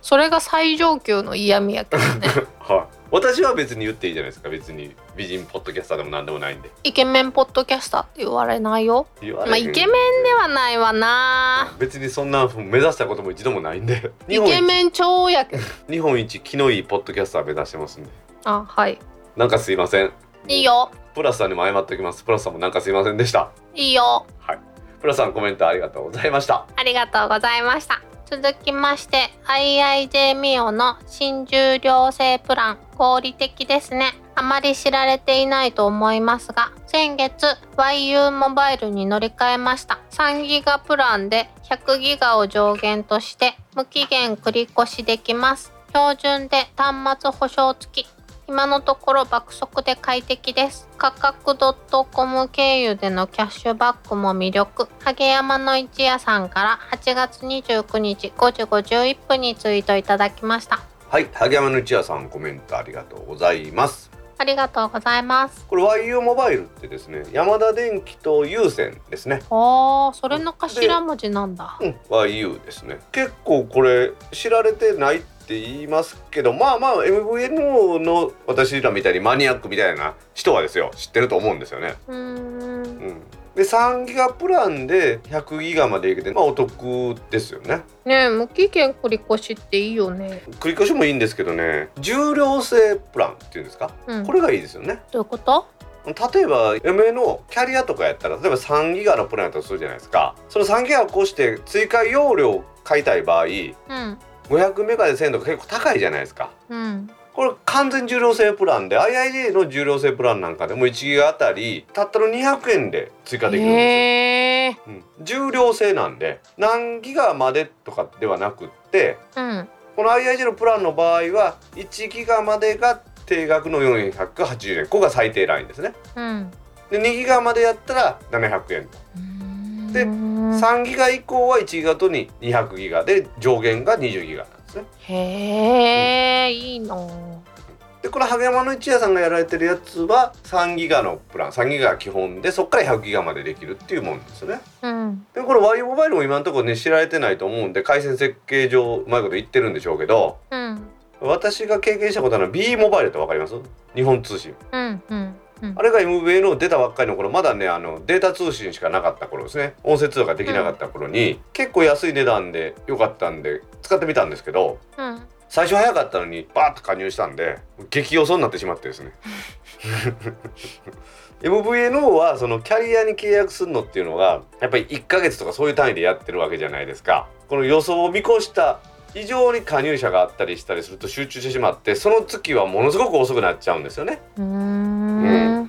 それが最上級の嫌味やけどね。はい。私は別に言っていいじゃないですか。別に美人ポッドキャスターでも何でもないんで。イケメンポッドキャスターって言われないよ。まあイケメンではないわな。別にそんな目指したことも一度もないんで。日イケメン超やけど。日本一気のいいポッドキャスター目指してますんで。あはい。なんかすいません。いいよ。プラスさんにも謝っておきます。プラスさんもなんかすいませんでした。いいよ。はい。プラスさんコメントありがとうございました。ありがとうございました続きまして IIJ ミオの新重量制プラン合理的ですね。あまり知られていないと思いますが先月 YU モバイルに乗り換えました。3ギガプランで100ギガを上限として無期限繰り越しできます。標準で端末保証付き。今のところ爆速で快適です。価格 .com 経由でのキャッシュバックも魅力。影山の一夜さんから8月29日5時51分にツイートいただきました。はい萩山の一夜さんコメントありがとうございます。ありがとうございます。これ YU モバイルってですね山田電機と有線ですね。おーそれの頭文字なんだ。うん YU ですね。結構これ知られてないって言いますけどまあまあ MVNO の私らみたいにマニアックみたいな人はですよ知ってると思うんですよね。うーん。うん。で3ギガプランで100ギガまでいけてまあお得ですよね。ねえ無期限繰り越しっていいよね。繰り越しもいいんですけどね重量制プランっていうんですか？うん。これがいいですよね。どういうこと？例えば MA のキャリアとかやったら例えば3ギガのプランやったとするじゃないですか。その3ギガを越して追加容量買いたい場合うん500メガで1000とか結構高いじゃないですか。うんこれ完全重量制プランで IIJ の重量制プランなんかでも1ギガあたりたったの200円で追加できるんですよ、うん、重量制なんで何ギガまでとかではなくってうん。この IIJ のプランの場合は1ギガまでが定額の480円。ここが最低ラインですね。うん。で2ギガまでやったら700円とでうん。3ギガ以降は1ギガとに200ギガ。で上限が20ギガなんですね。へえ、いいな。でこの萩山の一夜さんがやられてるやつは3ギガのプラン。3ギガが基本でそこから100ギガまでできるっていうもんですよね。うん。でこれ Y モバイルも今のところね知られてないと思うんで回線設計上うまいこと言ってるんでしょうけどうん。私が経験したことあるのは B モバイルってわかります？日本通信。うんうんうん。あれが MVA の出たばっかりの頃まだねあのデータ通信しかなかった頃ですね。音声通話ができなかった頃に、結構安い値段で良かったんで使ってみたんですけどうん。最初早かったのにバーッと加入したんで激予想になってしまってですね。MVNO はそのキャリアに契約するのっていうのがやっぱり1ヶ月とかそういう単位でやってるわけじゃないですか。この予想を見越した異常に加入者があったりしたりすると集中してしまってその月はものすごく遅くなっちゃうんですよね、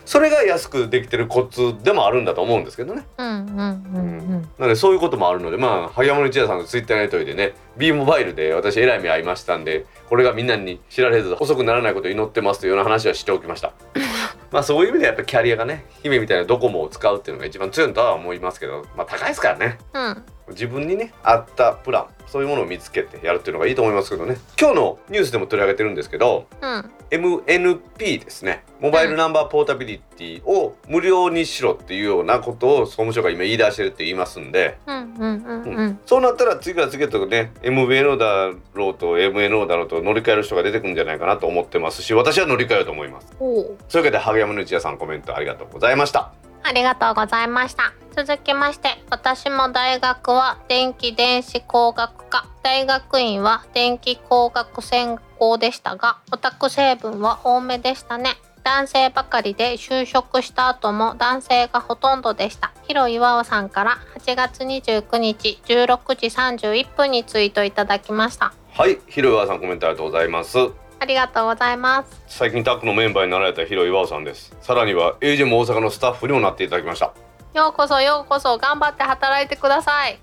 それが安くできてるコツでもあるんだと思うんですけどね。うんうんうんなのでそういうこともあるのでまあ萩山の一夜さんのツイッターのやりとりでね B モバイルで私えらい目合いましたんでこれがみんなに知られず遅くならないことを祈ってますというような話はしておきました。まあそういう意味ではやっぱキャリアがね姫みたいなドコモを使うっていうのが一番強いとは思いますけどまあ高いですからね。うん自分にね合ったプランそういうものを見つけてやるっていうのがいいと思いますけどね。今日のニュースでも取り上げてるんですけどうん。MNP ですね。モバイルナンバーポータビリティを無料にしろっていうようなことを総務省が今言い出してるって言いますんで。うんうんうんうん。そうなったら次から次へとね MVNO だろうと MNO だろうと乗り換える人が出てくるんじゃないかなと思ってますし私は乗り換えようと思います。おう。そういうわけで萩山の一夜さんコメントありがとうございましたありがとうございました。続きまして、私も大学は電気電子工学科、大学院は電気工学専攻でしたが、オタク成分は多めでしたね。男性ばかりで就職した後も男性がほとんどでした。ヒロ岩尾さんから8月29日16時31分にツイートいただきました。はい広岩さんコメントありがとうございますありがとうございます。最近タックのメンバーになられた広岩さんですさらには AJ も大阪のスタッフにもなっていただきましたようこそようこそ頑張って働いてください。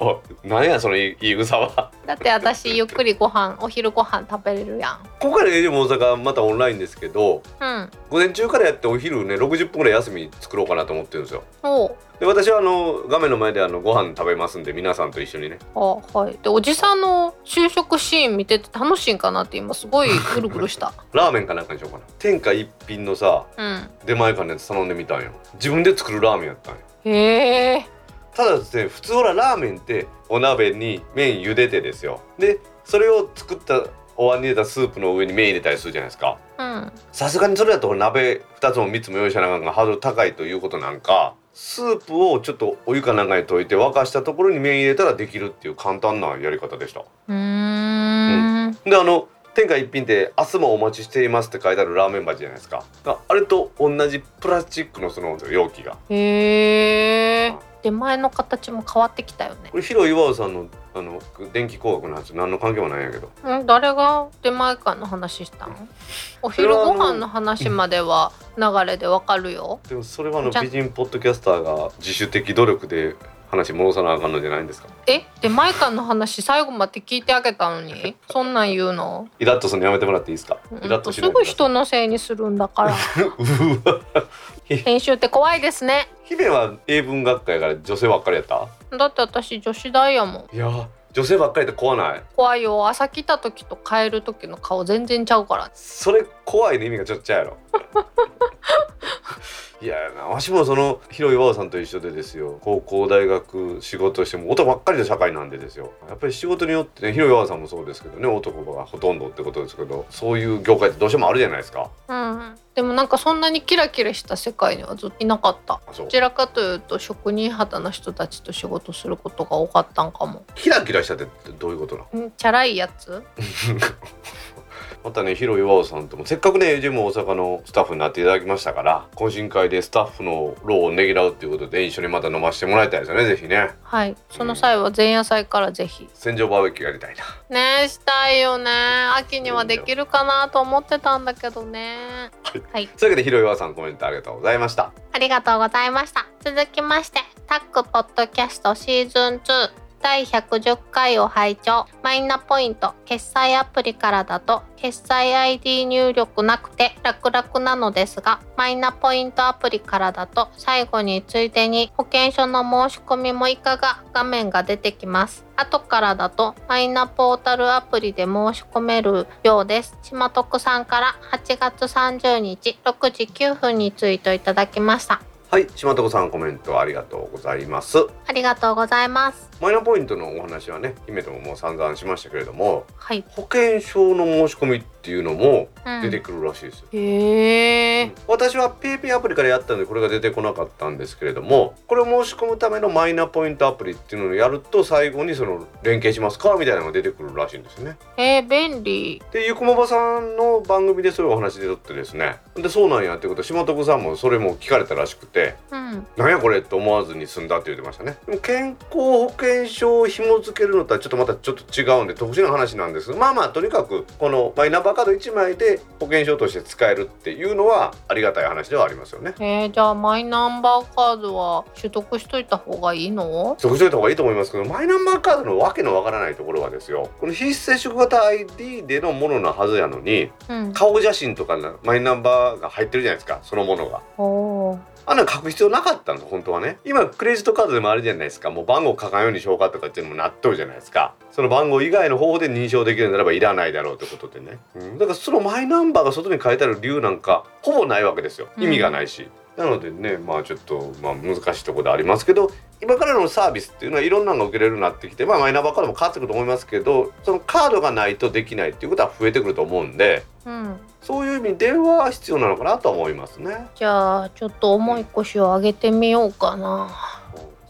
おなんやその言い草は。だって私ゆっくりご飯お昼ご飯食べれるやん。ここから AJ も大阪またオンラインですけどうん。午前中からやってお昼ね60分ぐらい休み作ろうかなと思ってるんですよ。で私はあの画面の前であのご飯食べますんで皆さんと一緒にね。あはい。でおじさんの就職シーン見てて楽しいんかなって今すごい ぐるぐるした。ラーメンかなんかにしようかな。天下一品のさうん。出前館のやつ頼んでみたんよ。自分で作るラーメンやったんよ。へえただですね普通ほらラーメンってお鍋に麺茹でてですよ。でそれを作ったお椀に入れたスープの上に麺入れたりするじゃないですか。うんさすがにそれだと鍋2つも3つも用意しながらハードル高いということなんかスープをちょっとお湯かなんかに溶いて沸かしたところに麺入れたらできるっていう簡単なやり方でした。うーん。であの天下一品って「明日もお待ちしています」って書いてあるラーメン鉢じゃないですか。ああれと同じプラスチックのその容器が。へえ出前の形も変わってきたよね。これ広岩尾さんのあの電気工学の話何の関係もないんやけど。ん誰が出前館の話したのお昼ご飯の話までは流れでわかるよ。でもそれはあのじゃ美人ポッドキャスターが自主的努力で話戻さなあかんのじゃないんですか？え？出前館の話最後まで聞いてあげたのに？そんなん言うの？イラッとするのやめてもらっていいですか？イラッとしないでください。すぐ人のせいにするんだから。うわ 編集って怖いですね。姫は英文学科やから女性ばっかりやった？だって私女子大やもん。いや女性ばっかりって怖ない。怖いよ。朝来た時と帰る時の顔全然ちゃうから。それ怖いの意味がちょっとちゃうやろ いやなわしもその広岩尾さんと一緒でですよ。高校大学仕事しても男ばっかりの社会なんでですよ。やっぱり仕事によってね広岩尾さんもそうですけどね男がほとんどってことですけどそういう業界ってどうしてもあるじゃないですか。うんでもなんかそんなにキラキラした世界にはずっといなかった。どちらかというと職人肌の人たちと仕事することが多かったんかも。キラキラしたってどういうことなの？んチャラいやつ またね広岩尾さんともせっかくねも大阪のスタッフになっていただきましたから懇親会でスタッフの労をねぎらうっていうことで一緒にまた飲ませてもらいたいですよねぜひね。はい。その際は前夜祭からぜひ。戦場バーベキューやりたいな。ねえしたいよね。秋にはできるかなと思ってたんだけどね。はい。とい。うわけで広岩さんコメントありがとうございました。ありがとうございました。続きましてタックポッドキャストシーズン2第110回を拝聴。マイナポイント。決済アプリからだと決済 ID 入力なくて楽々なのですがマイナポイントアプリからだと最後についでに保険証の申し込みもいかが画面が出てきます。後からだとマイナポータルアプリで申し込めるようです。島徳さんから8月30日6時9分にツイートいただきました。はい島床さんコメントありがとうございます。ありがとうございます。マイナポイントのお話はね姫とももう散々しましたけれどもはい、保険証の申し込みっていうのもうん。出てくるらしいですよ、へえ。私は PayPay アプリからやったのでこれが出てこなかったんですけれどもこれを申し込むためのマイナポイントアプリっていうのをやると最後にその連携しますかみたいなのが出てくるらしいんですよね。えー、便利。でゆくもばさんの番組でそれをお話でとってですね。でそうなんやってこと島徳さんもそれも聞かれたらしくてうん。なんやこれと思わずに済んだって言ってましたね。でも健康保険証を紐付けるのとはちょっとまたちょっと違うんで特殊な話なんです。まあまあとにかくこのマイナンバーカード1枚で保険証として使えるっていうのはありがたい話ではありますよね。えー、じゃあマイナンバーカードは取得しといた方がいいの？取得しといた方がいいと思いますけどマイナンバーカードのわけのわからないところはですよ。この非接触型 ID でのものなはずやのにうん。顔写真とかなマイナンバーが入ってるじゃないですかそのものがあんなの書く必要なかったの？本当はね。今クレジットカードでもあるじゃないですか。もう番号書かんようにしようかとかっていうのもなっとるじゃないですか。その番号以外の方法で認証できるならばいらないだろうってことでね、うん、だからそのマイナンバーが外に書いてある理由なんかほぼないわけですよ。意味がないし、なのでねまあちょっと、まあ、難しいところでありますけど今からのサービスっていうのはいろんなのが受けれるようになってきて、まあ、マイナンバーカードも変わってくると思いますけどそのカードがないとできないっていうことは増えてくると思うんでうんそういう意味では必要なのかなとは思いますね。じゃあちょっと重い腰を上げてみようかな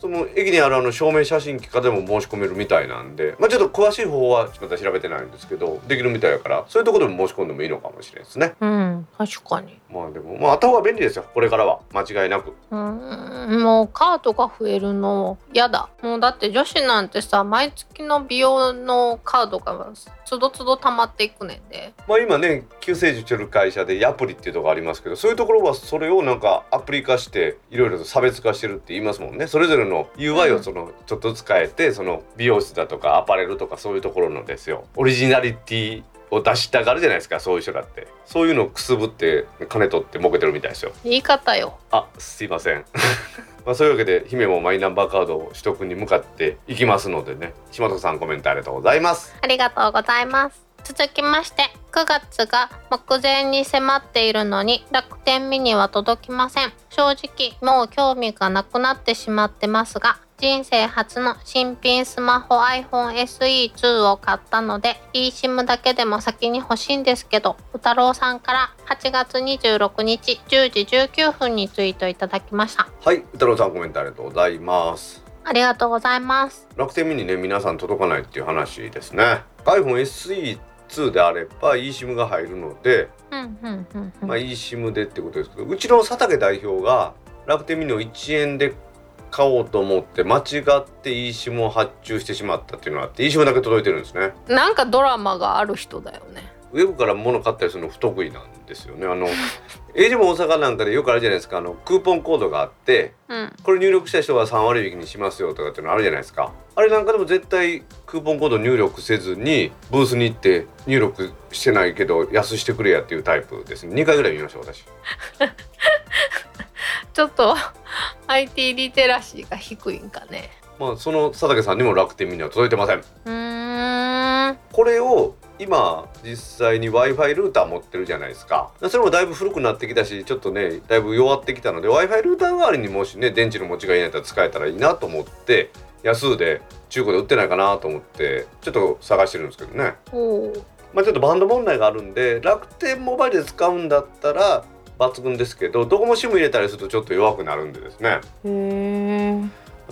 その駅にあるあの証明写真機かでも申し込めるみたいなんで、まあ、ちょっと詳しい方法はまた調べてないんですけどできるみたいだからそういうところでも申し込んでもいいのかもしれないですね。うん確かにまあでもまああった方が便利ですよ。これからは。間違いなく。うんもうカードが増えるの嫌だ。もうだって女子なんてさ毎月の美容のカードがつどつど溜まっていくねんで。まあ今ね救世主してる会社でアプリっていうところありますけどそういうところはそれをなんかアプリ化していろいろと差別化してるって言いますもんね。それぞれの UI をそのちょっとずつ変えてその美容室だとかアパレルとかそういうところのですよ。オリジナリティを出したがるじゃないですかそういう人だって。そういうのをくすぶって金取って儲けてるみたいですよ。言い方よ。あすいません。まあそういうわけで姫もマイナンバーカードを取得に向かっていきますのでね。島田さんコメントありがとうございます。ありがとうございます続きまして9月が目前に迫っているのに楽天ミニは届きません。正直もう興味がなくなってしまってますが人生初の新品スマホ iPhone SE2 を買ったので eSIM だけでも先に欲しいんですけど宇太郎さんから8月26日10時19分にツイートいただきました。はい歌郎さんコメントありがとうございます。ありがとうございます。楽天ミニね皆さん届かないっていう話ですね。iPhone SE2 であれば eSIM が入るので、まあ、eSIM でってことですけどうちの佐竹代表が楽天ミニを1円で買おうと思って間違って eSIM を発注してしまったっていうのがあって eSIM だけ届いてるんですね。なんかドラマがある人だよね。ウェブから物買ったりするの不得意なんですよね。あの a ジも大阪なんかでよくあるじゃないですか。あのクーポンコードがあってうん。これ入力した人は3割引きにしますよとかっていうのあるじゃないですか。あれなんかでも絶対クーポンコード入力せずにブースに行って入力してないけど安してくれやっていうタイプです。ね2回ぐらい見ました私。ちょっと IT リテラシーが低いんかね。まあその佐竹さんにも楽天ミニは届いてません。うーん。これを今実際に w i f i ルーター持ってるじゃないですか。それもだいぶ古くなってきたしちょっとねだいぶ弱ってきたので w i f i ルーター代わりにもしね電池の持ちがいいんやったら使えたらいいなと思って安で中古で売ってないかなと思ってちょっと探してるんですけどね。まあちょっとバンド問題があるんで楽天モバイルで使うんだったら抜群ですけどドコモ SIM 入れたりするとちょっと弱くなるんでですね。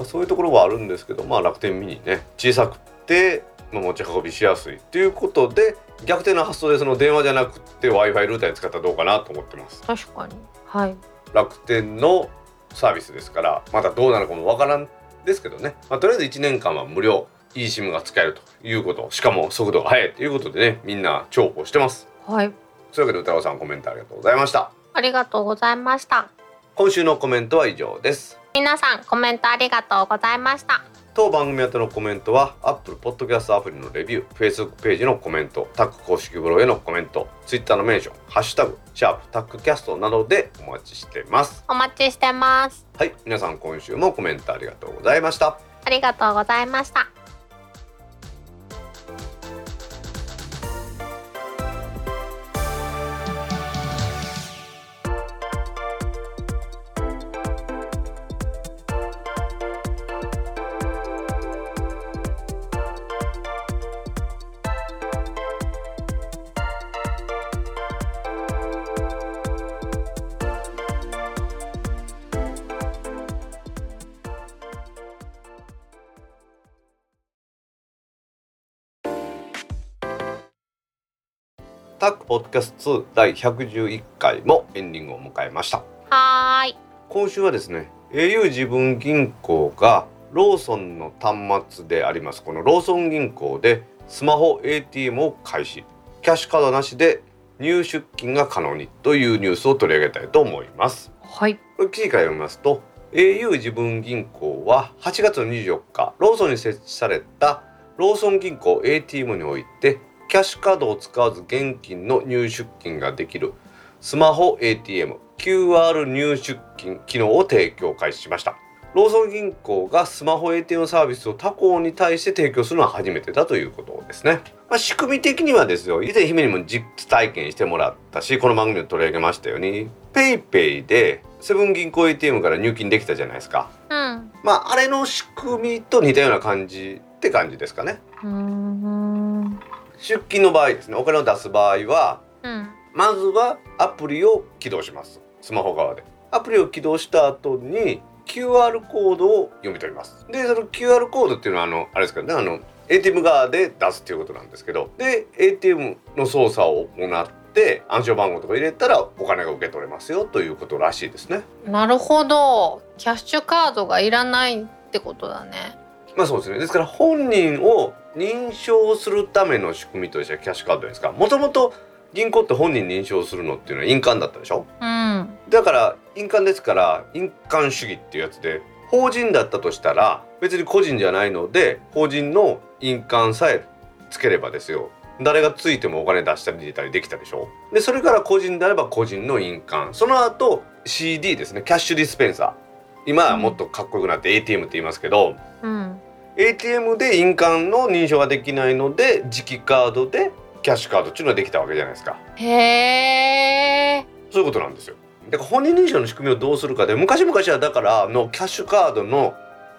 そういうところはあるんですけどまあ楽天ミニね小さくて、まあ、持ち運びしやすいっていうことで逆転の発想でその電話じゃなくて w i f i ルーターに使ったらどうかなと思ってます。確かに。はい。楽天のサービスですからまだどうなるかもわからんですけどね、まあ、とりあえず1年間は無料 eSIM が使えるということしかも速度が速いということでねみんな重宝してます。はい。というわけで歌郎さんコメントありがとうございました。ありがとうございました。今週のコメントは以上です。皆さんコメントありがとうございました当番組宛てのコメントは Apple Podcast アプリのレビュー Facebook ページのコメントタック公式ブログへのコメント Twitter のメンション「ハッシュタグシャープタックキャスト」などでお待ちしてます。お待ちしてます。はい皆さん今週もコメントありがとうございました。ありがとうございましたタックポッドキャスト2第111回もエンディングを迎えました。はーい。今週はですね au 自分銀行がローソンの端末であります。このローソン銀行でスマホ ATM を開始。キャッシュカードなしで入出金が可能にというニュースを取り上げたいと思います。はい。これ記事から読みますと au 自分銀行は8月の24日ローソンに設置されたローソン銀行 ATM においてキャッシュカードを使わず現金の入出金ができる。スマホ ATM QR 入出金機能を提供開始しました。ローソン銀行がスマホ ATM サービスを他行に対して提供するのは初めてだということですね、まあ、仕組み的にはですよ。以前姫にも実体験してもらったしこの番組で取り上げましたように PayPay でセブン銀行 ATM から入金できたじゃないですか。うん。まああれの仕組みと似たような感じって感じですかね。うーん出金の場合ですねお金を出す場合はうん。まずはアプリを起動します。スマホ側で。アプリを起動した後に QR コードを読み取ります。でその QR コードっていうのはあのあれですからねあの ATM 側で出すっていうことなんですけどで ATM の操作を行っって暗証番号とか入れたらお金が受け取れますよということらしいですね。なるほど。キャッシュカードがいらないってことだね。まあそうですね。ですから本人を認証するための仕組みとしてはキャッシュカードですか？もともと銀行って本人認証するのっていうのは印鑑だったでしょ？うん。だから印鑑ですから印鑑主義っていうやつで法人だったとしたら別に個人じゃないので法人の印鑑さえつければですよ。誰がついてもお金出したり入れたりできたでしょ？でそれから個人であれば個人の印鑑。その後 CD ですね。キャッシュディスペンサー。今はもっとかっこよくなって ATM って言いますけど、うん、ATM で印鑑の認証ができないので磁気カードでキャッシュカードっていうのができたわけじゃないですか。へえそういうことなんですよ。だから本人認証の仕組みをどうするかで昔々はだからあのキャッシュカードの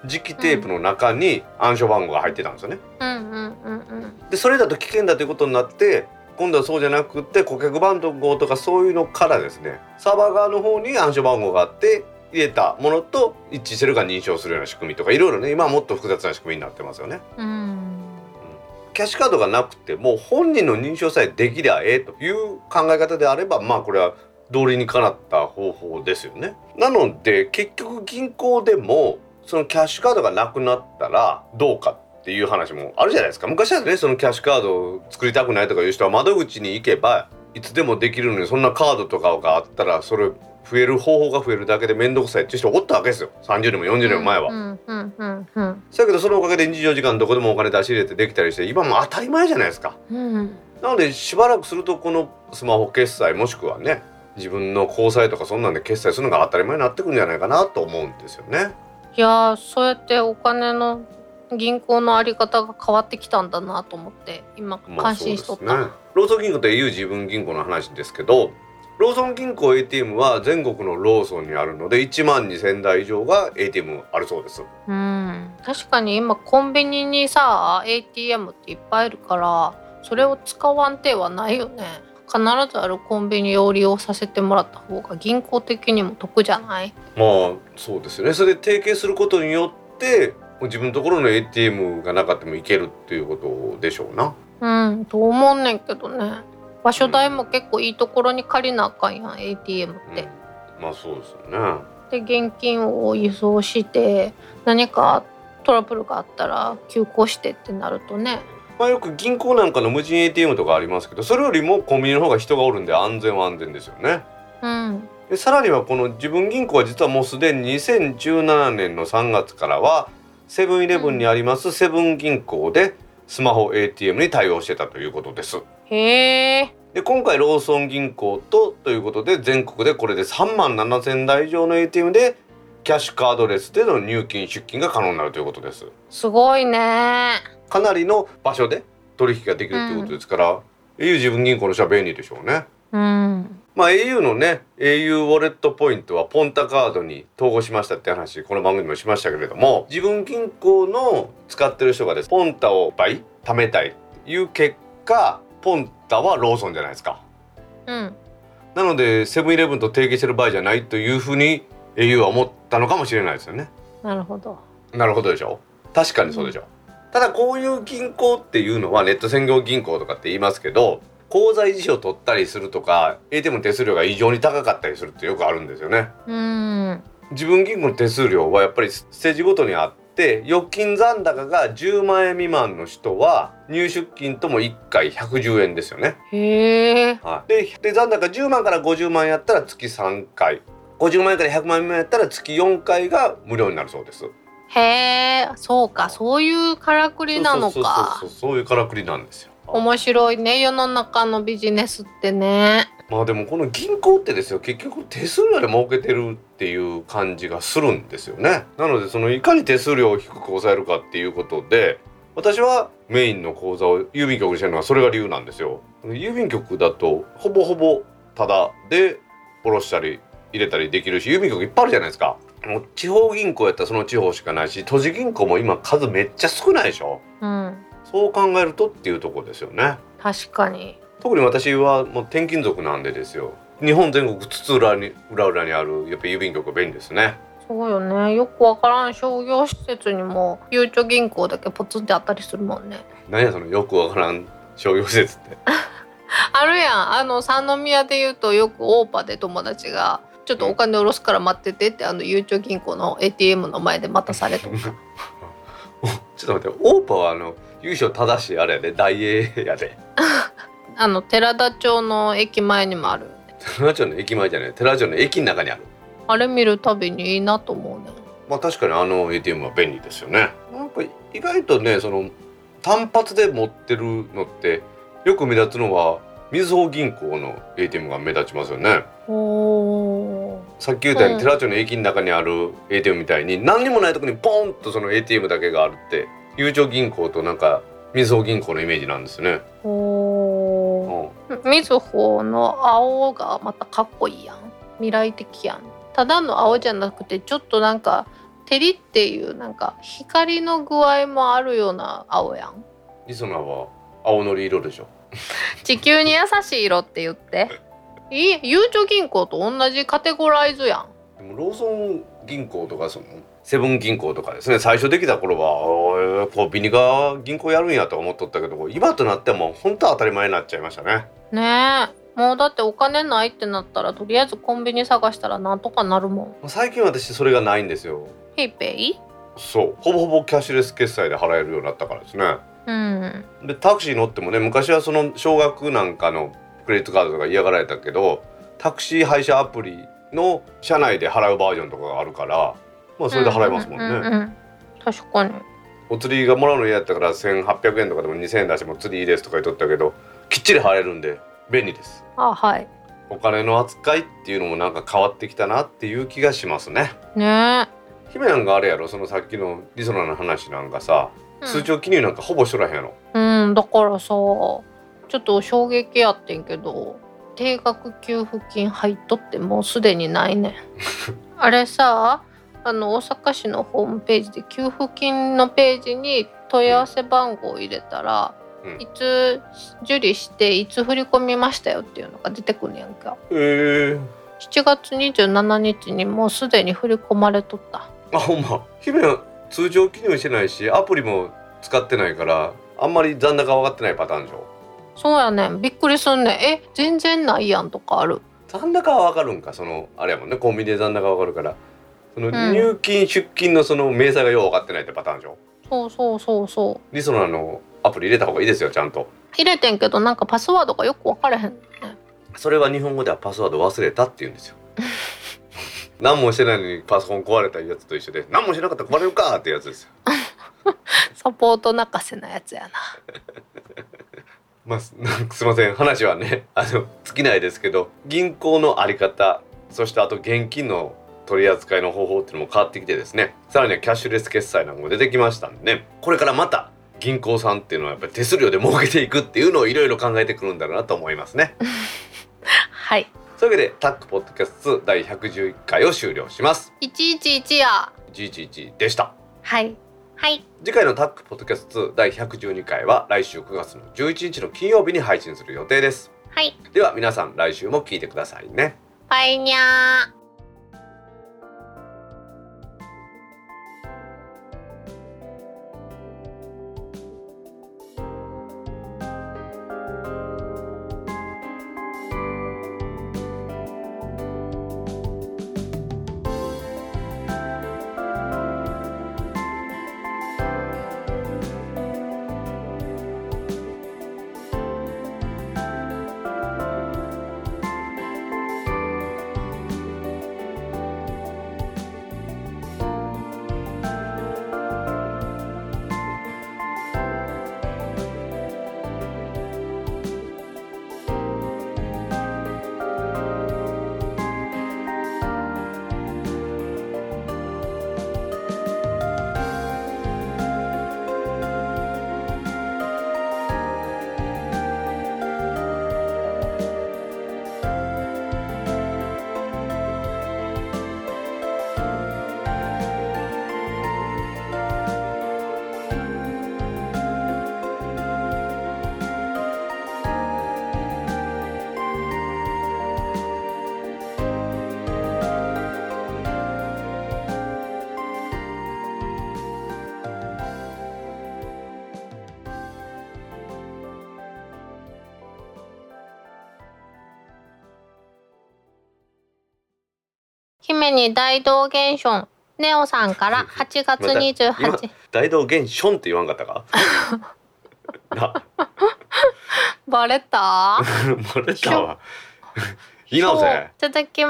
磁気テープの中に暗証番号が入ってたんですよね、うんうんうんうん。でそれだと危険だということになって今度はそうじゃなくて顧客番号とかそういうのからですねサーバー側の方に暗証番号があって入れたものと一致してるか認証するような仕組みとかいろいろね今はもっと複雑な仕組みになってますよねうんキャッシュカードがなくてもう本人の認証さえできりゃええという考え方であればまあこれは道理にかなった方法ですよね。なので結局銀行でもそのキャッシュカードがなくなったらどうかっていう話もあるじゃないですか。昔はねそのキャッシュカードを作りたくないとかいう人は窓口に行けばいつでもできるのにそんなカードとかがあったらそれ増える方法が増えるだけで面倒くさいっていう人おったわけですよ30年も40年も前は。だけどそのおかげで24時間どこでもお金出し入れてできたりして今もう当たり前じゃないですか。うんなのでしばらくするとこのスマホ決済もしくはね自分の交際とかそんなんで決済するのが当たり前になってくるんじゃないかなと思うんですよね。いやーそうやってお金の銀行のあり方が変わってきたんだなと思って今感心しとった、ね。ローソン銀行と au 自分銀行の話ですけどローソン銀行 ATM は全国のローソンにあるので1万2,000台以上が ATM あるそうです。うん確かに今コンビニにさ ATM っていっぱいいるからそれを使わん手はないよね必ずあるコンビニを利用させてもらった方が銀行的にも得じゃない？まあそうですよね。それで提携することによって自分のところの ATM がなかったもいけるっていうことでしょうな。うんと思うねんけどね場所代も結構いいところに借りなあかんやん ATM って、うん、まあそうですよね。で現金を輸送して何かトラブルがあったら急行してってなるとねまあよく銀行なんかの無人 ATM とかありますけどそれよりもコンビニの方が人がおるんで安全は安全ですよね。うんでさらにはこの自分銀行は実はもうすでに2017年の3月からはセブンイレブンにありますセブン銀行でスマホ ATM に対応してたということです。へえで今回ローソン銀行とということで全国でこれで3万7,000台以上の ATM でキャッシュカードレスでの入金出金が可能になるということです。すごいねかなりの場所で取引ができるということですから、au 自分銀行の人は便利でしょうね。うんまあ au のね au ウォレットポイントはポンタカードに統合しましたって話この番組でもしましたけれども自分銀行の使ってる人がですポンタを倍貯めたいっていう結果ポンタはローソンじゃないですか。うん。なのでセブンイレブンと提携してる場合じゃないというふうに au は思ったのかもしれないですよね。なるほど。なるほどでしょ確かにそうでしょ、ただこういう銀行っていうのはネット専業銀行とかって言いますけど口座維持費を取ったりするとか ATM の手数料が異常に高かったりするってよくあるんですよね。うん。自分銀行の手数料はやっぱりステージごとにあって預金残高が10万円未満の人は入出金とも1回110円ですよね。へえはい、でで残高10万から50万やったら月3回。50万円から100万円やったら月4回が無料になるそうです。へえそうか。そういうからくりなのそうかそうそうそう。そういうからくりなんですよ。面白いね世の中のビジネスってねまあでもこの銀行ってですよ結局手数料で儲けてるっていう感じがするんですよね。なのでそのいかに手数料を低く抑えるかっていうことで私はメインの口座を郵便局にしてるのはそれが理由なんですよ。郵便局だとほぼほぼタダで下ろしたり入れたりできるし郵便局いっぱいあるじゃないですか。もう地方銀行やったらその地方しかないし都市銀行も今数めっちゃ少ないでしょ。うんそう考えるとっていうところですよね。確かに。特に私はもう転勤族なんでですよ。日本全国津々浦に裏裏にあるやっぱ郵便局は便利ですね。そうよね。よくわからん商業施設にもゆうちょ銀行だけポツンってあったりするもんね。何やそのよくわからん 商業施設って。あるやん。あの三宮で言うとよくオーパで友達がちょっとお金下ろすから待っててってあのゆうちょ銀行の ATM の前で待たされとか ちょっと待ってオーパはあの優勝正しいあれやで大英やで。あの寺田町の駅前にもある寺町の駅前じゃない。寺町の駅の中にある。あれ見るたびにいいなと思うね。まあ確かにあの ATM は便利ですよね。やっぱり意外とねその単発で持ってるのってよく目立つのはみずほ銀行の ATM が目立ちますよね。おさっき言ったよううんに寺町の駅の中にある ATM みたいに何にもないとこにポンとその ATM だけがあるってゆうちょ銀行となんかみずほ銀行のイメージなんですね、みずほの青がまたかっこいいやん。未来的やん。ただの青じゃなくてちょっとなんか照りっていうなんか光の具合もあるような青やん。リソナは青のり色でしょ。地球に優しい色って言って。いいゆうちょ銀行と同じカテゴライズやん。でもローソン銀行とかそのセブン銀行とかですね。最初できた頃はコンビニが銀行やるんやと思っとったけど今となってはもう本当当たり前になっちゃいましたね。ねえ。もうだってお金ないってなったらとりあえずコンビニ探したらなんとかなるもん。最近私それがないんですよ。ペイペイそう。ほぼほぼキャッシュレス決済で払えるようになったからですね。うん。でタクシー乗ってもね昔はその少額なんかのクレジットカードとか嫌がられたけどタクシー配車アプリの車内で払うバージョンとかがあるからまあそれで払えますもんね、うううん確かに。お釣りがもらうの嫌やったから1800円とかでも2000円出しても釣りいいですとか言っとったけどきっちり払えるんで便利です。あはい。お金の扱いっていうのもなんか変わってきたなっていう気がしますね。ね。姫なんかあれやろ？そのさっきのリソナの話なんかさ、え通帳記入なんかほぼしとらへんやろ？うんだからさちょっと衝撃やってんけど定額給付金入っとってもうすでにないねん。あれさあの大阪市のホームページで給付金のページに問い合わせ番号を入れたら、うん。いつ受理していつ振り込みましたよっていうのが出てくんねやんかへえ7月27日にもうすでに振り込まれとった。あほんま。姫は通帳記入してないしアプリも使ってないからあんまり残高分かってないパターンでしょそうやねん。びっくりすんねん。え全然ないやんとかある。残高は分かるんか？そのあれやもんね。コンビニで残高分かるからそのん。入金出金のその明細がよう分かってないってパターンでしょ？そうそうそうそう。リソナのアプリ入れた方がいいですよちゃんと。入れてんけどなんかパスワードがよく分かれへんねそれは日本語ではパスワード忘れたって言うんですよ。何もしてないのにパソコン壊れたやつと一緒で何もしなかったら壊れるかってやつですよ。サポート泣かせなやつやな。まあ、すなんかすいません。話はねあの尽きないですけど銀行のあり方そしてあと現金の取り扱いの方法っていうのも変わってきてですねさらにはキャッシュレス決済なんかも出てきましたんでねこれからまた銀行さんっていうのはやっぱり手数料で儲けていくっていうのをいろいろ考えてくるんだろうなと思いますね。はいそういうわけでタックポッドキャスト第111回を終了します。111や111でした。はいはい次回のタックポッドキャスト第112回は来週9月の11日の金曜日に配信する予定です。はいでは皆さん来週も聞いてくださいね。バイニャー大道現象ネオさんから 8月また今28大道現象って言わんかったか？な。バレた？バレたわ。い続き